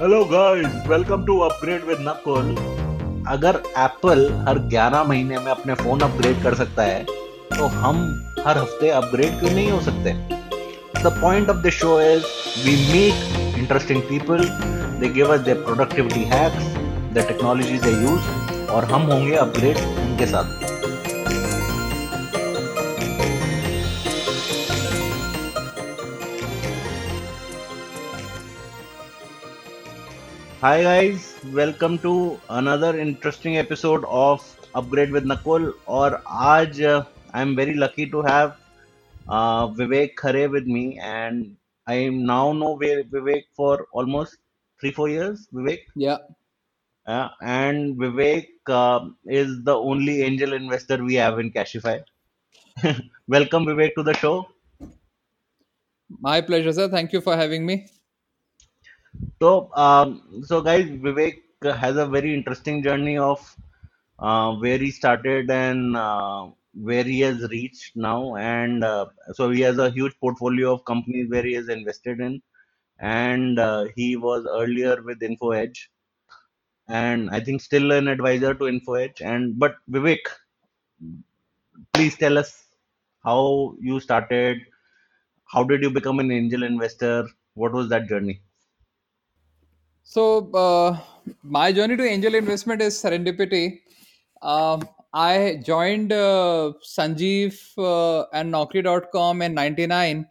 Hello guys welcome to upgrade with Nakul अगर Apple हर 11 महीने में अपने फ़ोन अपग्रेड कर सकता है तो हम हर हफ़्ते अपग्रेड क्यों नहीं हो सकते? The point of the show is we meet interesting people they give us their productivity hacks the technology they use और हम होंगे अपग्रेड उनके साथ। Hi guys, welcome to another interesting episode of Upgrade with Nakul. और आज uh, I'm very lucky to have uh, Vivek Khare with me, and I now know Vi- Vivek for almost three four years. Vivek, Yeah, uh, and Vivek uh, is the only angel investor we have in Cashify. welcome Vivek to the show. my pleasure, sir. Thank you for having me. So, um, so guys, Vivek has a very interesting journey of uh, where he started and uh, where he has reached now. And uh, so he has a huge portfolio of companies where he has invested in. And uh, he was earlier with InfoEdge, and I think still an advisor to InfoEdge. And but Vivek, please tell us how you started. How did you become an angel investor? What was that journey? So, uh, my journey to angel investment is serendipity. Um, I joined uh, Sanjeev uh, and Naukri.com in 99.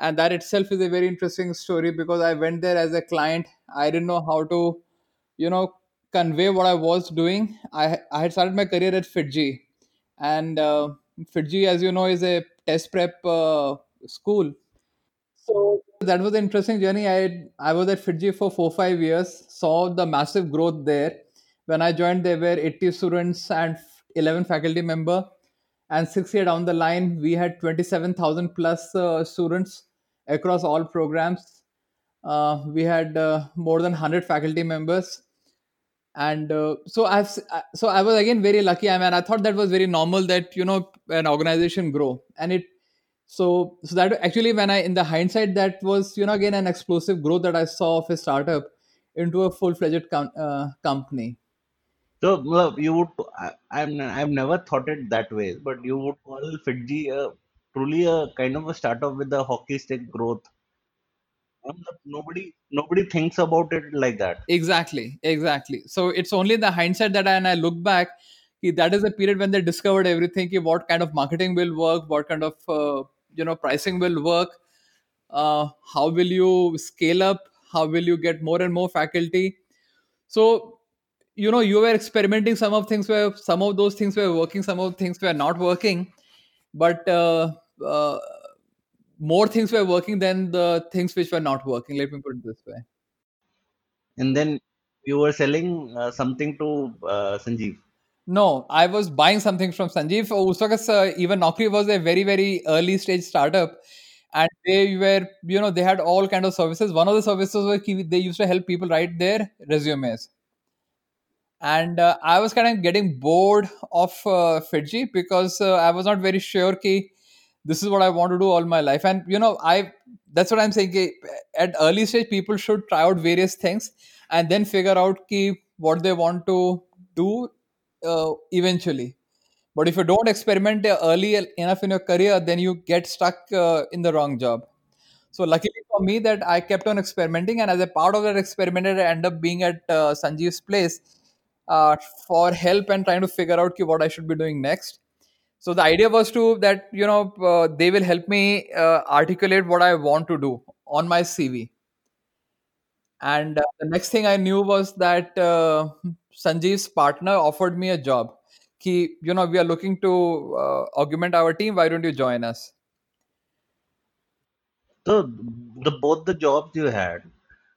And that itself is a very interesting story because I went there as a client. I didn't know how to, you know, convey what I was doing. I, I had started my career at FIITJEE. And uh, FIITJEE, as you know, is a test prep uh, school So that was an interesting journey. I I was at FIITJEE for four five years. Saw the massive growth there. When I joined, there were 80 students and 11 faculty member. And six year down the line, we had 27,000 plus uh, students across all programs. Uh, we had uh, more than 100 faculty members and uh, so i've uh, so i was again very lucky i mean i thought that was very normal that you know an organization grow and it so so that actually when i in the hindsight that was you know again an explosive growth that i saw of a startup into a full-fledged com- uh, company So, well, you would, I, I'm, I've never thought it that way, but you would call FIITJEE a, truly a kind of a startup with a hockey stick growth. Nobody, nobody thinks about it like that. exactly exactly so it's only the hindsight that I, and i look back that is the period when they discovered everything what kind of marketing will work what kind of uh, you know pricing will work. Uh, how will you scale up? How will you get more and more faculty? So you know you were experimenting some of things were some of those things were working some of things were not working. But uh, uh, more things were working than the things which were not working. Let me put it this way. And then you were selling uh, something to uh, Sanjeev. No, I was buying something from Sanjeev. Oh, Usakas, uh, even Naukri was a very, very early stage startup. And they were, you know, they had all kind of services. One of the services was they used to help people write their resumes. And uh, I was kind of getting bored of uh, FIITJEE because uh, I was not very sure ki, this is what I want to do all my life. And, you know, I that's what I'm saying. Ki, at early stage, people should try out various things and then figure out ki, what they want to do uh, eventually. But if you don't experiment early enough in your career, then you get stuck uh, in the wrong job. So luckily for me that I kept on experimenting, and as a part of that experiment, I end up being at uh, Sanjeev's place uh, for help and trying to figure out what I should be doing next. So the idea was to that you know uh, they will help me uh, articulate what I want to do on my CV. And uh, the next thing I knew was that uh, Sanjeev's partner offered me a job. Ki, you know, we are looking to uh, augment our team. Why don't you join us? So the both the jobs you had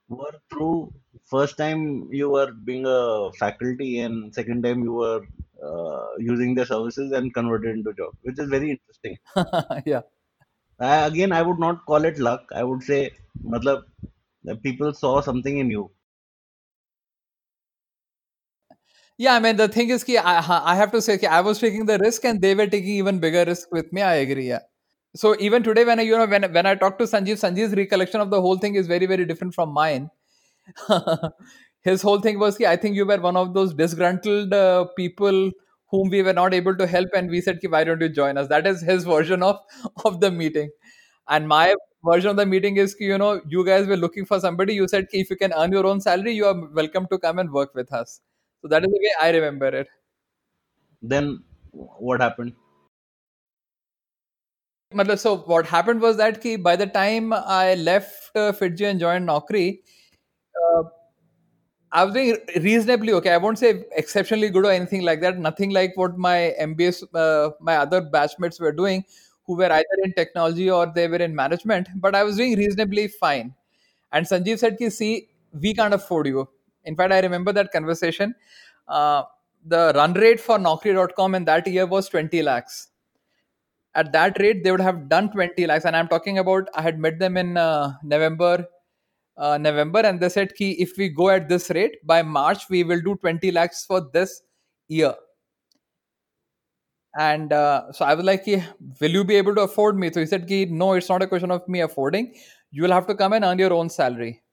were through first time you were being a faculty and second time you were uh, using the services and converted into job, which is very interesting. yeah. I, again, I would not call it luck. I would say, matlab, people saw something in you. Yeah, I mean the thing is, ki I, I have to say, ki I was taking the risk, and they were taking even bigger risk with me. I agree. Yeah. So even today, when I you know when when I talk to Sanjeev, Sanjeev's recollection of the whole thing is very very different from mine. his whole thing was, I think you were one of those disgruntled uh, people whom we were not able to help, and we said, why don't you join us? That is his version of of the meeting, and my version of the meeting is, you know, you guys were looking for somebody. You said, if you can earn your own salary, you are welcome to come and work with us. So that is the way I remember it. Then what happened? So what happened was that ki by the time I left uh, FIITJEE and joined Naukri, uh, I was doing reasonably okay. I won't say exceptionally good or anything like that. Nothing like what my MBA, uh, my other batchmates were doing, who were either in technology or they were in management. But I was doing reasonably fine. And Sanjeev said, "Ki see, we can't afford you." In fact, I remember that conversation. Uh, the run rate for Naukri.com in that year was 20 lakhs. At that rate, they would have done 20 lakhs. And I'm talking about, I had met them in uh, November uh, November, and they said, "Ki if we go at this rate by March, we will do 20 lakhs for this year." And uh, so I was like, "Ki, "Will you be able to afford me?" So he said, "Ki no, it's not a question of me affording. You will have to come and earn your own salary."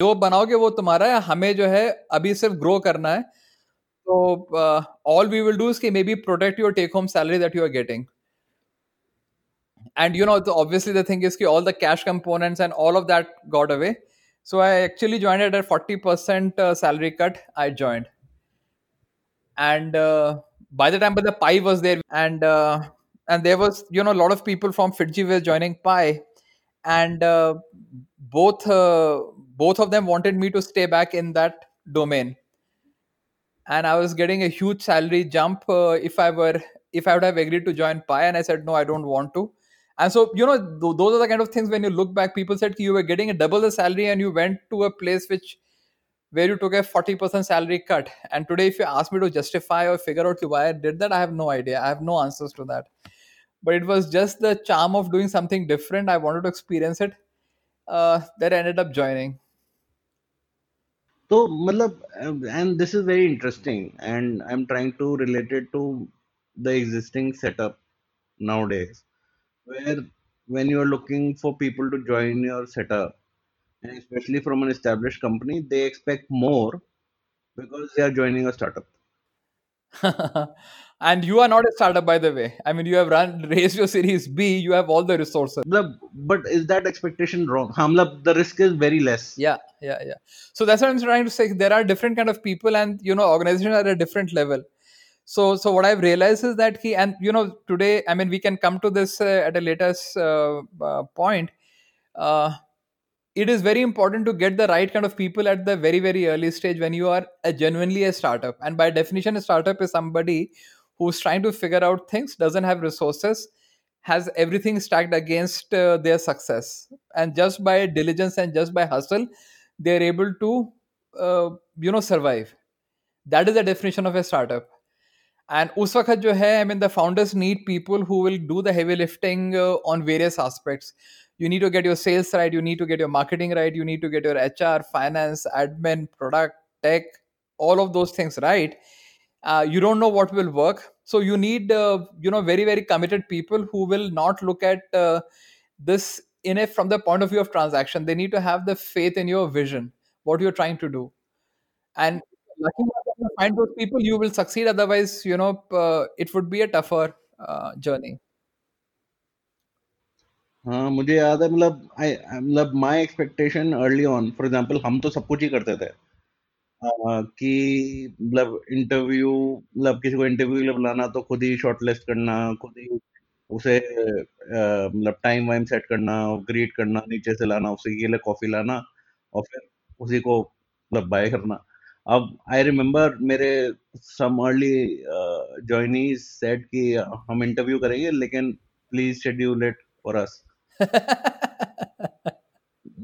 जो बनाओगे वो तुम्हारा है हमें जो है अभी सिर्फ ग्रो करना है। तो all we will do is कि maybe protect your take home salary that you are and you know obviously the thing is ki all the cash components and all of that got away so i actually joined at a 40% uh, salary cut i joined and uh, by the time but the pi was there and uh, and there was you know a lot of people from FIITJEE were joining pi and both both of them wanted me to stay back in that domain and i was getting a huge salary jump uh, if i were if i would have agreed to join pi and i said no i don't want to and so, you know, th- those are the kind of things when you look back, people said you were getting a double the salary and you went to a place which where you took a 40% salary cut. And today, if you ask me to justify or figure out why I did that, I have no idea. I have no answers to that. But it was just the charm of doing something different. I wanted to experience it. Uh, that I ended up joining. So, matlab, um, and this is very interesting, and I'm trying to relate it to the existing setup nowadays, where when you're looking for people to join your setup, and especially from an established company, they expect more because they are joining a startup. and you are not a startup, by the way. I mean, you have run raised your Series B. You have all the resources. But is that expectation wrong? matlab, the risk is very less. Yeah, yeah, yeah. So that's what I'm trying to say. There are different kind of people, and you know, organizations are at a different level. So, so what I've realized is that he and you know today, I mean, we can come to this uh, at a later uh, uh, point. Uh, it is very important to get the right kind of people at the very very early stage when you are a genuinely a startup and by definition a startup is somebody who's trying to figure out things doesn't have resources has everything stacked against uh, their success and just by diligence and just by hustle they're able to uh, you know survive that is the definition of a startup and उस वक्त जो है I mean the founders need people who will do the heavy lifting uh, on various aspects you need to get your sales right you need to get your marketing right you need to get your hr finance admin product tech all of those things right uh, you don't know what will work so you need uh, you know very very committed people who will not look at uh, this in a from the point of view of transaction they need to have the faith in your vision what you're trying to do and lucky enough if you find those people you will succeed otherwise you know uh, it would be a tougher uh, journey हाँ मुझे याद है मतलब आई मतलब my expectation early on for example हम तो सब कुछ ही करते थे कि मतलब इंटरव्यू मतलब किसी को इंटरव्यू के लिए बुलाना तो खुद ही शॉर्टलिस्ट करना खुद ही उसे मतलब टाइम वाइम सेट करना ग्रीट करना नीचे से लाना उसी के लिए कॉफ़ी लाना और फिर उसी को मतलब बाय करना। अब आई रिमेम्बर मेरे सम अर्ली जॉइनीज सेड कि हम इंटरव्यू करेंगे लेकिन please schedule it for us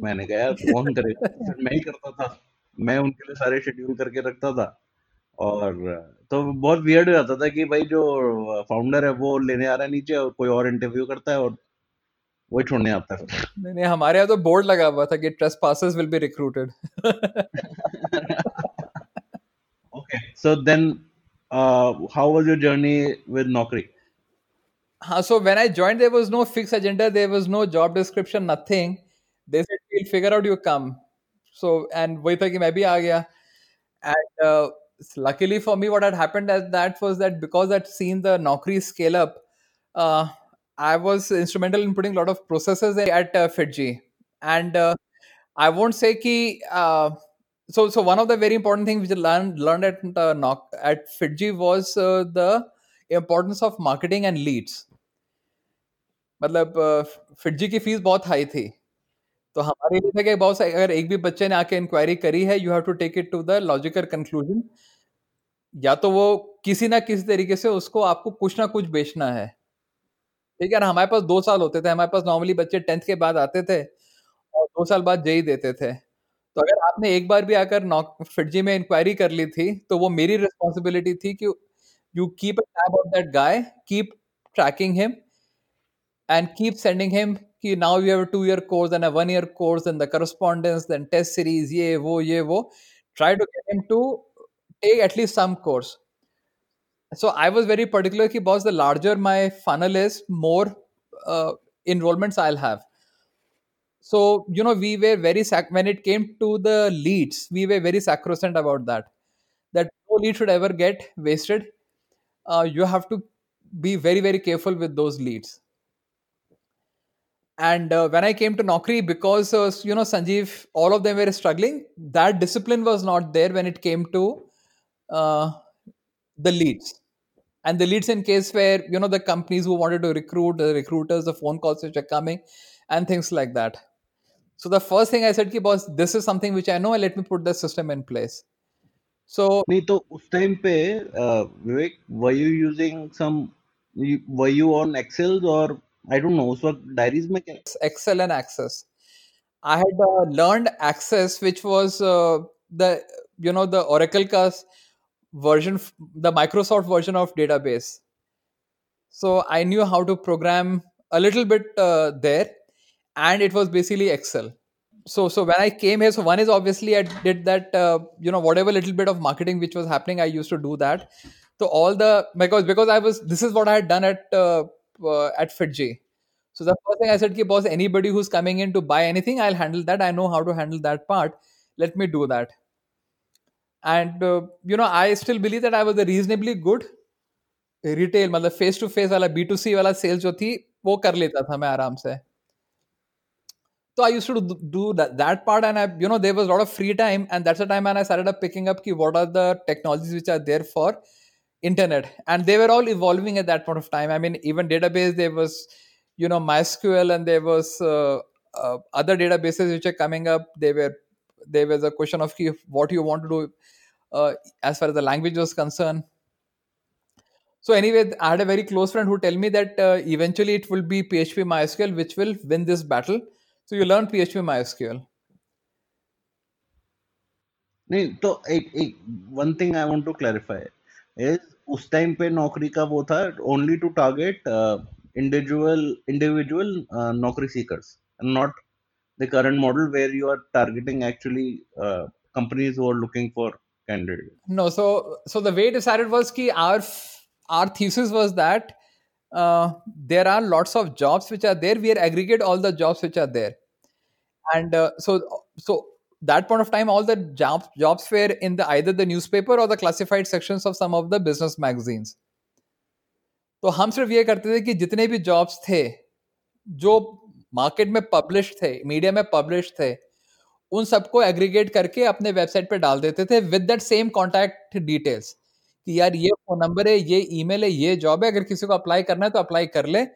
मैंने कहा यार कौन करेगा फिर मैं ही करता था। मैं उनके लिए सारे शेड्यूल करके रखता था। और तो बहुत वियर्ड हो जाता था कि भाई जो फाउंडर है वो लेने आ रहा है नीचे और कोई और इंटरव्यू करता है और वो छोड़ने आता है। नहीं नहीं हमारे यहाँ तो बोर्ड लगा हुआ था कि trust passes will be recruited okay so then how was your journey with Naukri? हाँ so when I joined there was no fix agenda there was no job description nothing they said we will figure out you come So, and Vaitaki maybe aa. And uh, luckily for me, what had happened at that was that because I'd seen the Naukri scale up, uh, I was instrumental in putting a lot of processes at uh, FIITJEE. And uh, I won't say ki, uh, so so one of the very important things which I learned learned at uh, at FIITJEE was uh, the importance of marketing and leads. मतलब uh, FIITJEE की fees बहुत high थी तो हमारे लिए था कि बहुत सा- अगर एक भी बच्चे ने आके इंक्वायरी करी है you have to take it to the logical conclusion या तो वो किसी ना किसी तरीके से उसको आपको कुछ ना कुछ बेचना है। ठीक है ना? हमारे पास दो साल होते थे। हमारे पास नॉर्मली बच्चे टेंथ के बाद आते थे और दो साल बाद जेई देते थे। तो अगर आपने एक बार भी आकर फिटजी में इंक्वायरी कर ली थी तो वो मेरी रिस्पॉन्सिबिलिटी थी कि you keep a tab on that guy keep tracking him and keep sending him कि now you have a two year course and a one year course and the correspondence then test series ये वो ये वो try to get him to take at least some course so I was very particular कि boss the larger my funnel is more uh, enrollments I'll have so you know we were very sac- when it came to the leads we were very sacrosanct about that that no lead should ever get wasted uh, you have to be very very careful with those leads and uh, when i came to Naukri, because uh, you know sanjeev all of them were struggling that discipline was not there when it came to uh, the leads. And the leads in case where you know the companies who wanted to recruit the recruiters the phone calls which are coming and things like that. So the first thing i said ki boss this is something which i know let me put the system in place. So नहीं to उस time पे Vivek were you using some were you on Excels I don't know उस वक्त diaries में क्या excel and access i had uh, learned access which was uh, the you know the oracle ka version f- the microsoft version of database so i knew how to program a little bit uh, there and it was basically excel so so when i came here so one is obviously i did that uh, you know whatever little bit of marketing which was happening i used to do that so all the because because i was this is what i had done at uh, at FIITJEE. So the first thing I said, boss, anybody who's coming in to buy anything, I'll handle that. I know how to handle that part. Let me do that. And, uh, you know, I still believe that I was a reasonably good retail, face to face, B2C wala sales, thi, wo kar. So I used to do, that, part. And, I, you know, there was a lot of free time. And that's the time when I started up picking up ki what are the technologies which are there for internet. And they were all evolving at that point of time. I mean even database there was you know mysql and there was uh, uh, other databases which are coming up. They were there was a question of what you want to do uh, as far as the language was concerned. So anyway i had a very close friend who tell me that uh, eventually it will be php mysql which will win this battle. So you learn php mysql. So one thing i want to clarify is उस time पे नौकरी का वो था only to target individual individual Naukri seekers not the current model where you are targeting actually companies are looking for candidate no so so the way decided was कि our our thesis was that there are lots of jobs which are there we are aggregate all the jobs which are there and so so that point of time, all the jobs jobs were in the either the newspaper or the classified sections of some of the business magazines. तो हम सिर्फ़ ये करते थे कि जितने भी jobs थे जो मार्केट में पब्लिश थे मीडिया में पब्लिश थे उन सबको एग्रीगेट करके अपने वेबसाइट पे डाल देते थे with that same contact details कि यार ये फ़ोन नंबर है ये ईमेल है ये जॉब है अगर किसी को अप्लाई करना है तो अप्लाई कर ले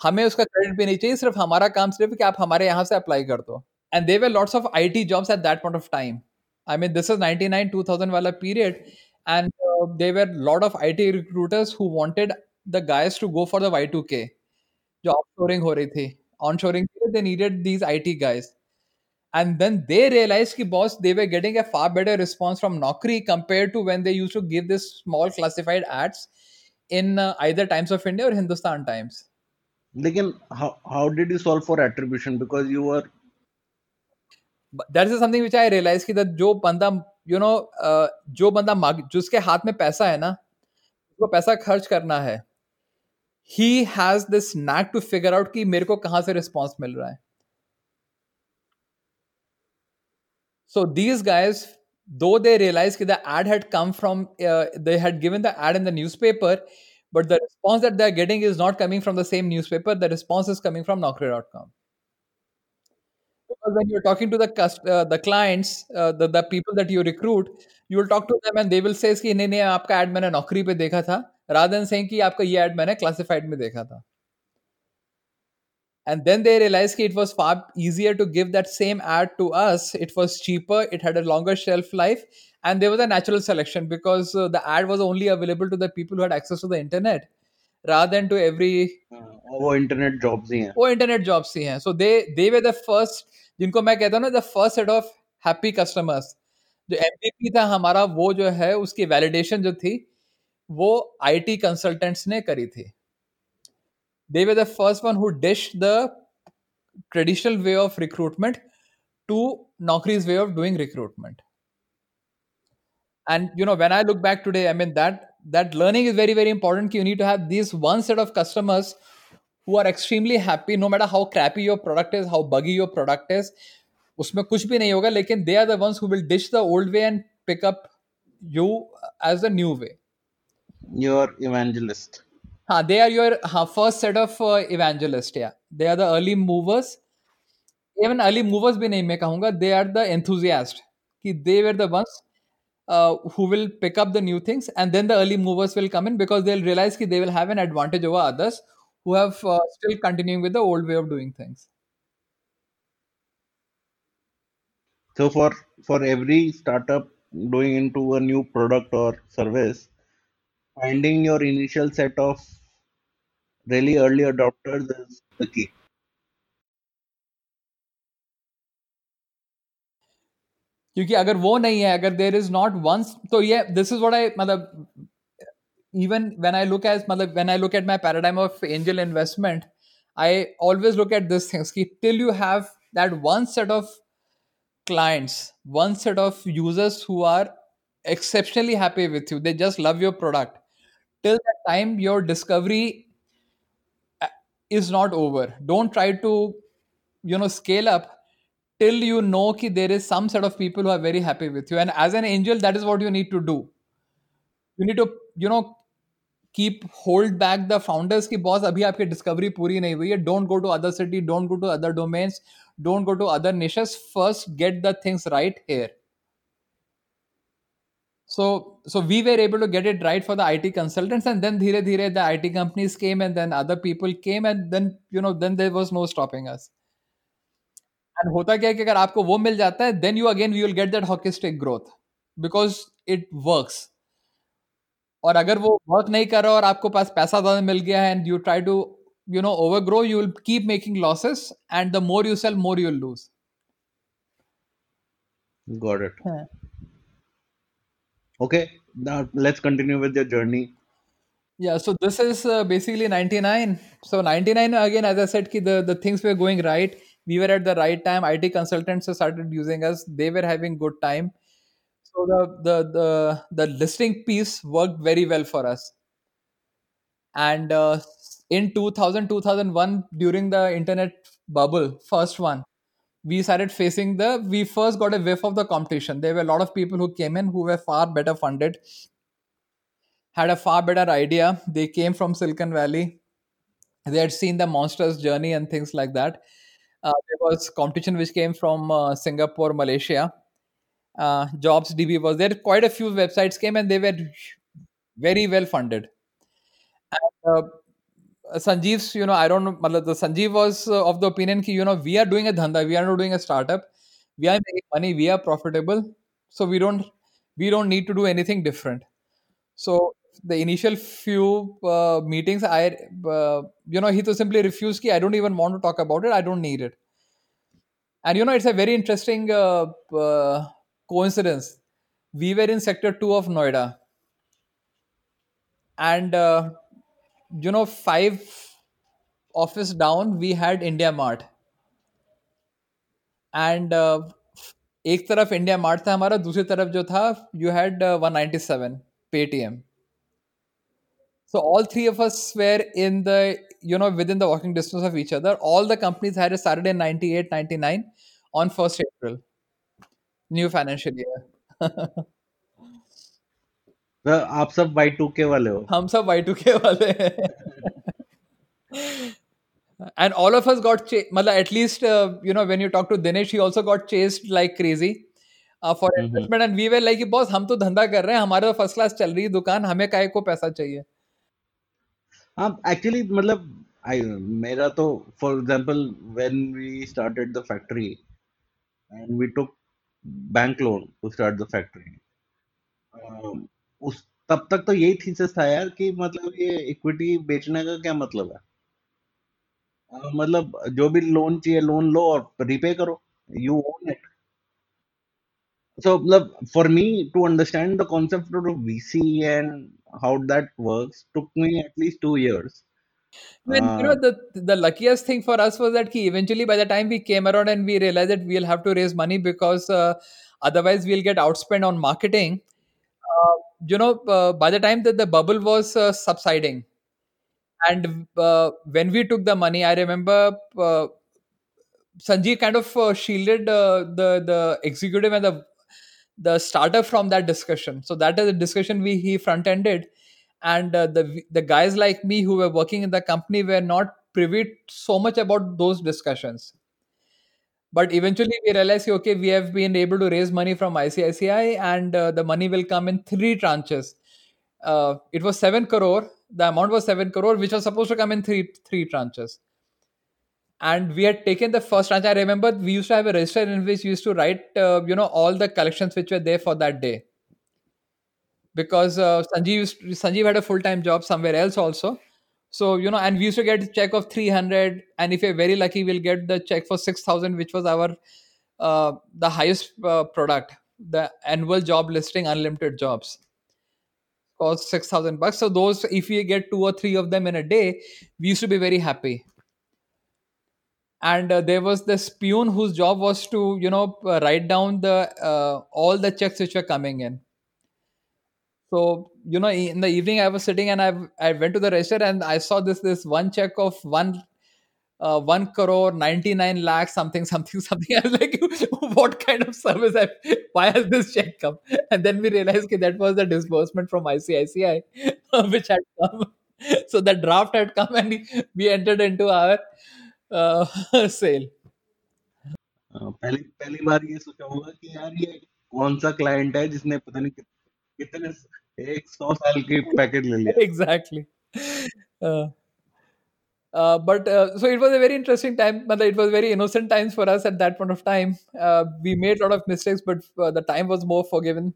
हमें उसका क्रेडिट भी नहीं चाहिए सिर्फ़ हमारा काम सिर्फ़ कि आप हमारे यहाँ से अप्लाई कर दो and there were lots of I T jobs eight that point of time I mean this is ninety nine two thousand वाला period and there were lot of I T recruiters who wanted the guys to go for the Y two के जो of हो रही थी on shoring they needed these IT guys. And then they realized कि boss they were getting a far better response from Naukri compared to when they used to give this small classified ads in uh, either Times of India or Hindustan Times. लेकिन how, how did you solve for attribution because you were that is something which I realise कि जो बंदा you know जो बंदा जिसके हाथ में पैसा है ना, उसको पैसा खर्च करना है ही has this knack to figure out कि मेरे को कहाँ से रिस्पॉन्स मिल रहा है। So these guys though they realize कि the ad had come from they had given the ad in the newspaper but the response that they are getting is not coming from the same newspaper the response is coming from Naukri dot com because when you're talking to the cust- uh, the clients uh, the, the people that you recruit you will talk to them and they will say कि नहीं नहीं आपका ad मैंने नौकरी पे देखा था rather than saying कि आपका ये ad मैंने classified में देखा था and then they realized that it was far easier to give that same ad to us it was cheaper it had a longer shelf life and there was a natural selection because uh, the ad was only available to the people who had access to the internet rather than to every हाँ, वो internet jobs ही हैं वो internet jobs ही हैं सो दे दे वे the first जिनको मैं कहता हूँ ना the first set of happy customers जो एम था हमारा, वो जो है, उसकी वैलिडेशन जो थी, वो आई टी कंसल्टेंट्स ने करी थी. They were the first one who ditched the traditional way of recruitment to Naukri's way of doing recruitment and you know when I look back today I mean that that learning is very very important की you need to have this one set of customers who are extremely happy, no matter how crappy your product is, how buggy your product is. उसमें कुछ भी नहीं होगा लेकिन they are the ones who will dish the old way and pick up you as a new way. Your evangelist हाँ they are your हाँ, first set of uh, evangelist yeah they are the early movers even early movers भी नहीं मैं कहूँगा they are the enthusiast कि they were the ones uh, who will pick up the new things and then the early movers will come in because they'll realize कि they will have an advantage over others who have uh, still continuing with the old way of doing things So for for every startup going into a new product or service, finding your initial set of really early adopters is the key. क्योंकि अगर वो नहीं है अगर there is not once तो ये this is what I मतलब even when I look as when I look at my paradigm of angel investment, I always look at this thing. Till you have that one set of clients, one set of users who are exceptionally happy with you, they just love your product. Till that time, your discovery uh, is not over. Don't try to, you know, scale up till you know that there is some set of people who are very happy with you. And as an angel, that is what you need to do. You need to, you know, keep hold back the founders की boss अभी आपकी discovery पूरी नहीं हुई है don't go to other city don't go to other domains don't go to other niches first get the things right here so so we were able to get it right for the IT consultants and then धीरे धीरे the IT companies came and then other people came and then you know then there was no stopping us and होता क्या है कि अगर आपको वो मिल जाता है then you again you will get that hockey stick growth because it works और अगर वो वर्क नहीं कर रहा और आपको पास पैसा ज़्यादा मिल गया है and you try to you know over grow you will keep making losses and the more you sell more you will lose got it okay let's continue with your journey yeah so this is basically 99 so 99 again as I said कि the the things were going right we were at the right time IT consultants started using us they were having good time so the the the, the listing piece worked very well for us. And uh, in 2000 2001 during the internet bubble first one we started facing the we first got a whiff of the competition. There were a lot of people who came in who were far better funded had a far better idea. They came from silicon valley. They had seen the monsters journey and things like that. Uh, there was competition which came from uh, singapore malaysia uh, jobs db was there. Quite a few websites came and they were very well funded. And, uh, Sanjeev's, you know, I don't know, the Sanjeev was uh, of the opinion that, you know, we are doing a dhanda, we are not doing a startup, we are making money, we are profitable, so we don't, we don't need to do anything different. So the initial few uh, meetings, I, uh, you know, he simply refused ki I don't even want to talk about it, I don't need it. And you know, it's a very interesting uh, uh, coincidence. We were in sector 2 of Noida. And uh, you know five office down we had india mart and uh, एक तरफ India mart था हमारा दूसरी तरफ जो था you had one ninety seven Paytm So all three of us were in the, you know, within the walking distance of each other. All the companies had a Saturday 98, 99 on 1st April, new financial year. आप सब Y two K वाले हो। हम सब Y two K वाले and all of us got मतलब at least you know when you talk to Dinesh he also got chased like crazy for investment and we were like boss हम तो धंधा कर रहे हैं हमारा फ़र्स्ट क्लास चल रही है दुकान हमें काय को पैसा चाहिए? हाँ एक्चुअली मतलब आई मेरा तो for example when we started the factory and we took bank loan to start the factory उस तब तक तो यही थीसिस था यार कि मतलब ये इक्विटी बेचने का क्या मतलब है? अ, मतलब जो भी लोन चाहिए लोन लो और रिपे करो। यू ओन इट so मतलब me to understand the concept of VC and how that works took me at least two years And you know, uh, the the luckiest thing for us was that he eventually, by the time we came around and we realized that we'll have to raise money because uh, otherwise we'll get outspent on marketing. Uh, you know, uh, by the time that the bubble was uh, subsiding, and uh, when we took the money, I remember uh, Sanjeev kind of uh, shielded uh, the the executive and the the startup from that discussion. So that is a discussion we he front ended, and uh, the the guys like me who were working in the company were not privy so much about those discussions. But eventually we realized, okay, we have been able to raise money from ICICI, and uh, the money will come in three tranches. Uh, it was seven crore. The amount was seven crore, which was supposed to come in three three tranches and we had taken the first tranche. I remember we used to have a register in which we used to write, uh, you know, all the collections which were there for that day. Because uh, Sanjeev Sanjeev had a full time job somewhere else also. So you know, and we used to get a check of three hundred, and if you're very lucky, we'll get the check for six thousand, which was our uh, the highest uh, product, the annual job listing, unlimited jobs, cost six thousand bucks. So those, if we get two or three of them in a day, we used to be very happy and uh, there was this peon whose job was to you know write down the uh, all the checks which were coming in so you know in the evening i was sitting and i i went to the register and i saw this this one check of one uh, 1 crore 99 lakhs something something something i was like what kind of service I, why has this check come and then we realized okay, that was the disbursement from icici which had come so the draft had come and we entered into our uh, sale अ, पहली पहली बार ये सोचा होगा कि यार ये कौन सा क्लाइंट है जिसने पता नहीं कित- कितने एक सौ साल की पैकेज ले लिया exactly uh, uh, but uh, so it was a very interesting time but it was very innocent times for us at that point of time uh, we made a lot of mistakes but uh, the time was more forgiven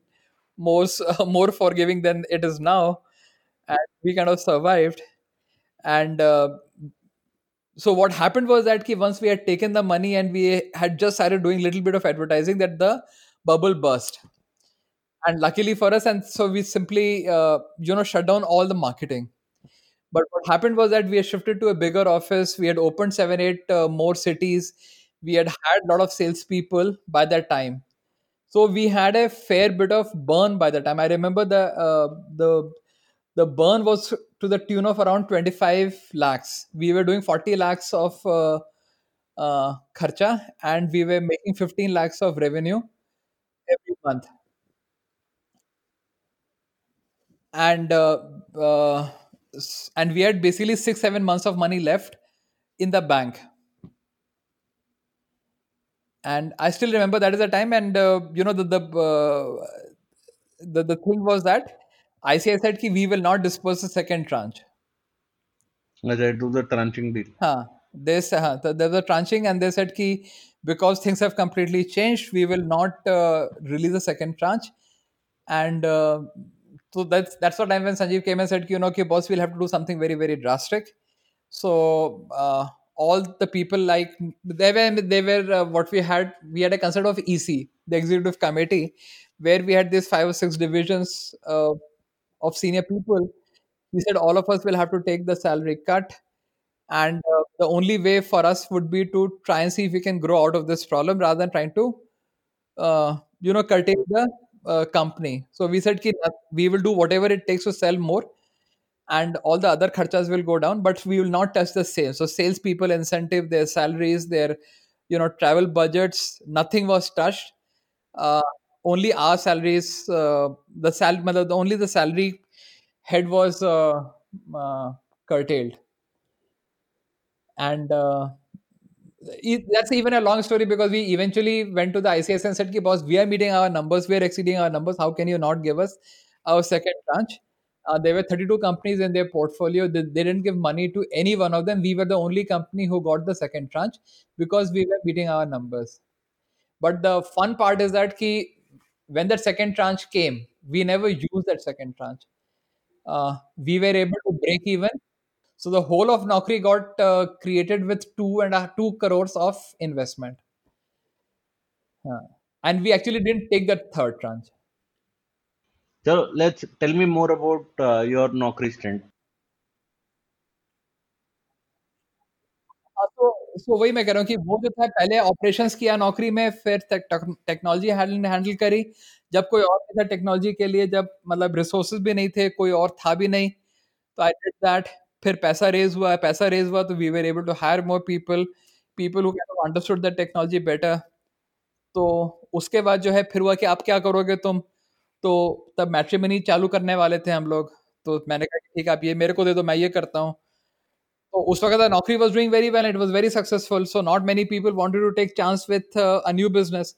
more s- more forgiving than it is now and we kind of survived and uh, so what happened was that ki once we had taken the money and we had just started doing little bit of advertising that the bubble burst and luckily for us and so we simply uh, you know shut down all the marketing. But what happened was that we had shifted to a bigger office. We had opened seven eight uh, more cities. We had had a lot of salespeople by that time. So we had a fair bit of burn by the time. I remember the uh, the the burn was to the tune of around 25 lakhs. We were doing 40 lakhs of uh, uh, kharcha and we were making 15 lakhs of revenue every month and uh, uh, and we had basically six seven months of money left in the bank and i still remember that is the time and uh, you know the the, uh, the, the thing was that ICICI said ki we will not disperse the second tranche. Like they do the tranching deal. Huh. They uh, there's a tranching and they said ki because things have completely changed, we will not uh, release the second tranche. And uh, so that's that's the time when Sanjeev came and said, you know, okay boss, we'll have to do something very very drastic. So uh, all the people like they were they were uh, what we had we had a concept of EC, the executive committee, where we had these five or six divisions uh, of senior people. He said all of us will have to take the salary cut and uh, the only way for us would be to try and see if we can grow out of this problem rather than trying to uh, you know curtail the uh, company. So we said we will do whatever it takes to sell more and all the other kharchas will go down but we will not touch the sales. So salespeople incentive their salaries their you know travel budgets nothing was touched. Uh, only our salaries uh, the sal only the salary head was uh, uh, curtailed. And uh, that's even a long story because we eventually went to the ICS and said, "Ki boss, we are meeting our numbers, we are exceeding our numbers. How can you not give us our second tranche?" Uh, there were 32 companies in their portfolio. They, they didn't give money to any one of them. We were the only company who got the second tranche because we were meeting our numbers. But the fun part is that ki, when that second tranche came, we never used that second tranche. Uh, we were able to break even so the whole of Naukri got uh, created with two and a two crores of investment, Yeah. and we actually didn't take that third tranche. So let's tell me more about uh, your Naukri stint. हाँ, तो so वही मैं कह रहा हूँ कि वो जो था पहले ऑपरेशंस किया नौकरी में फिर टेक्नोलॉजी हैंडल हैंडल करी जब कोई और नहीं था टेक्नोलॉजी के लिए जब मतलब रिसोर्सेज भी नहीं थे कोई और था भी नहीं तो आई डिड दैट फिर पैसा रेज हुआ पैसा रेज हुआ तो we were able to hire more people people who understood the technology better तो उसके बाद जो है फिर हुआ कि आप क्या करोगे तुम? तो तब मैट्रिमनी चालू करने वाले थे हम लोग। तो मैंने कहा ठीक है आप ये मेरे को दे दो मैं ये करता हूँ। तो उस वक्त Naukri was doing very well it was very successful so not many people wanted to take chance with a new business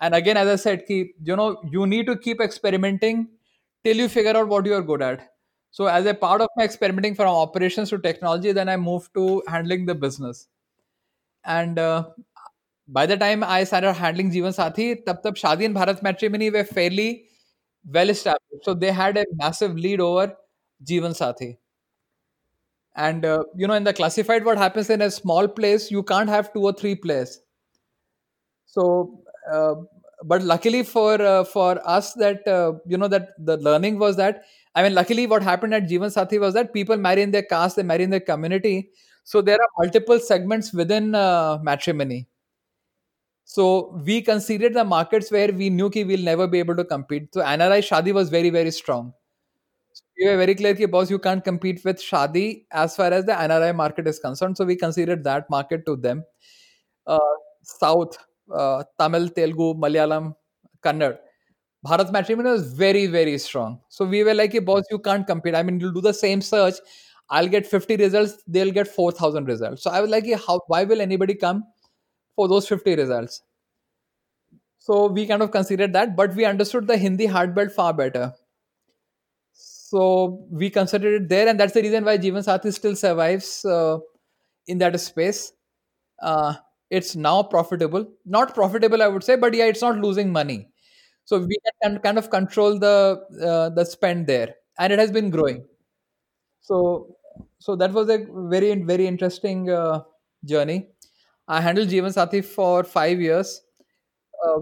and again as i said ki, you know you need to keep experimenting till you figure out what you are good at. So as a part of my experimenting from operations to technology then i moved to handling the business. And uh, by the time i started handling jeevan sathi tab tab shadi and bharat matrimony were fairly well established. So they had a massive lead over jeevan sathi. And uh, you know in the classified what happens in a small place you can't have two or three players. So uh, but luckily for uh, for us that uh, you know that the learning was that i mean luckily what happened at jeevan sathi was that people marry in their caste they marry in their community. So there are multiple segments within uh, matrimony. So we considered the markets where we knew ki we'll never be able to compete. So nri shadi was very very strong. We were very clear that boss you can't compete with shadi as far as the nri market is concerned. So we considered that market to them. Uh, south uh, tamil telugu malayalam kannada bharat matrimony was very very strong. So we were like a boss you can't compete. I mean you'll do the same search. I'll get 50 results they'll get 4000 results. So i was like how why will anybody come for those 50 results? So we kind of considered that but we understood the hindi hard belt far better. So we considered it there, and that's the reason why Jeevan Sathi still survives uh, in that space. Uh, it's now profitable, not profitable, I would say, but yeah, it's not losing money. So we can kind of control the uh, the spend there, and it has been growing. So so that was a very very interesting uh, journey. I handled Jeevan Sathi for five years. Uh,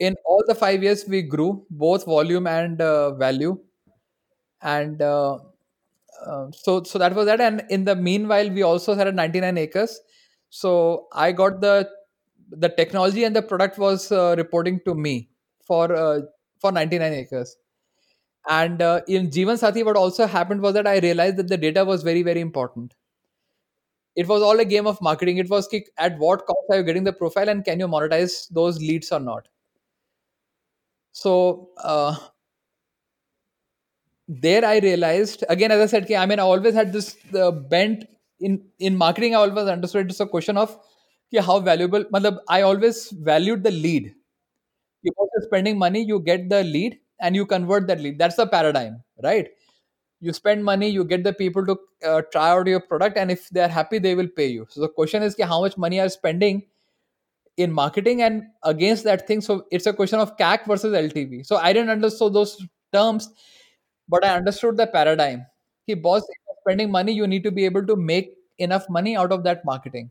in all the five years, we grew both volume and uh, value and uh, uh, so so that was that and in the meanwhile we also had 99 acres so i got the the technology and the product was reporting to me for uh, for 99 acres and uh, in jeevan sathi what also happened was that i realized that the data was very very important it was all a game of marketing it was at what cost are you getting the profile and can you monetize those leads or not so uh, there I realized again, as I said, I mean, I always had this uh, bent in in marketing. I always understood it's a question of ki how valuable. I always valued the lead. If you're spending money, you get the lead and you convert that lead. That's the paradigm, right? You spend money, you get the people to uh, try out your product, and if they are happy, they will pay you. So the question is, how much money are spending in marketing and against that thing? So it's a question of CAC versus LTV. So I didn't understand those terms but I understood the paradigm. He boss, spending money, you need to be able to make enough money out of that marketing.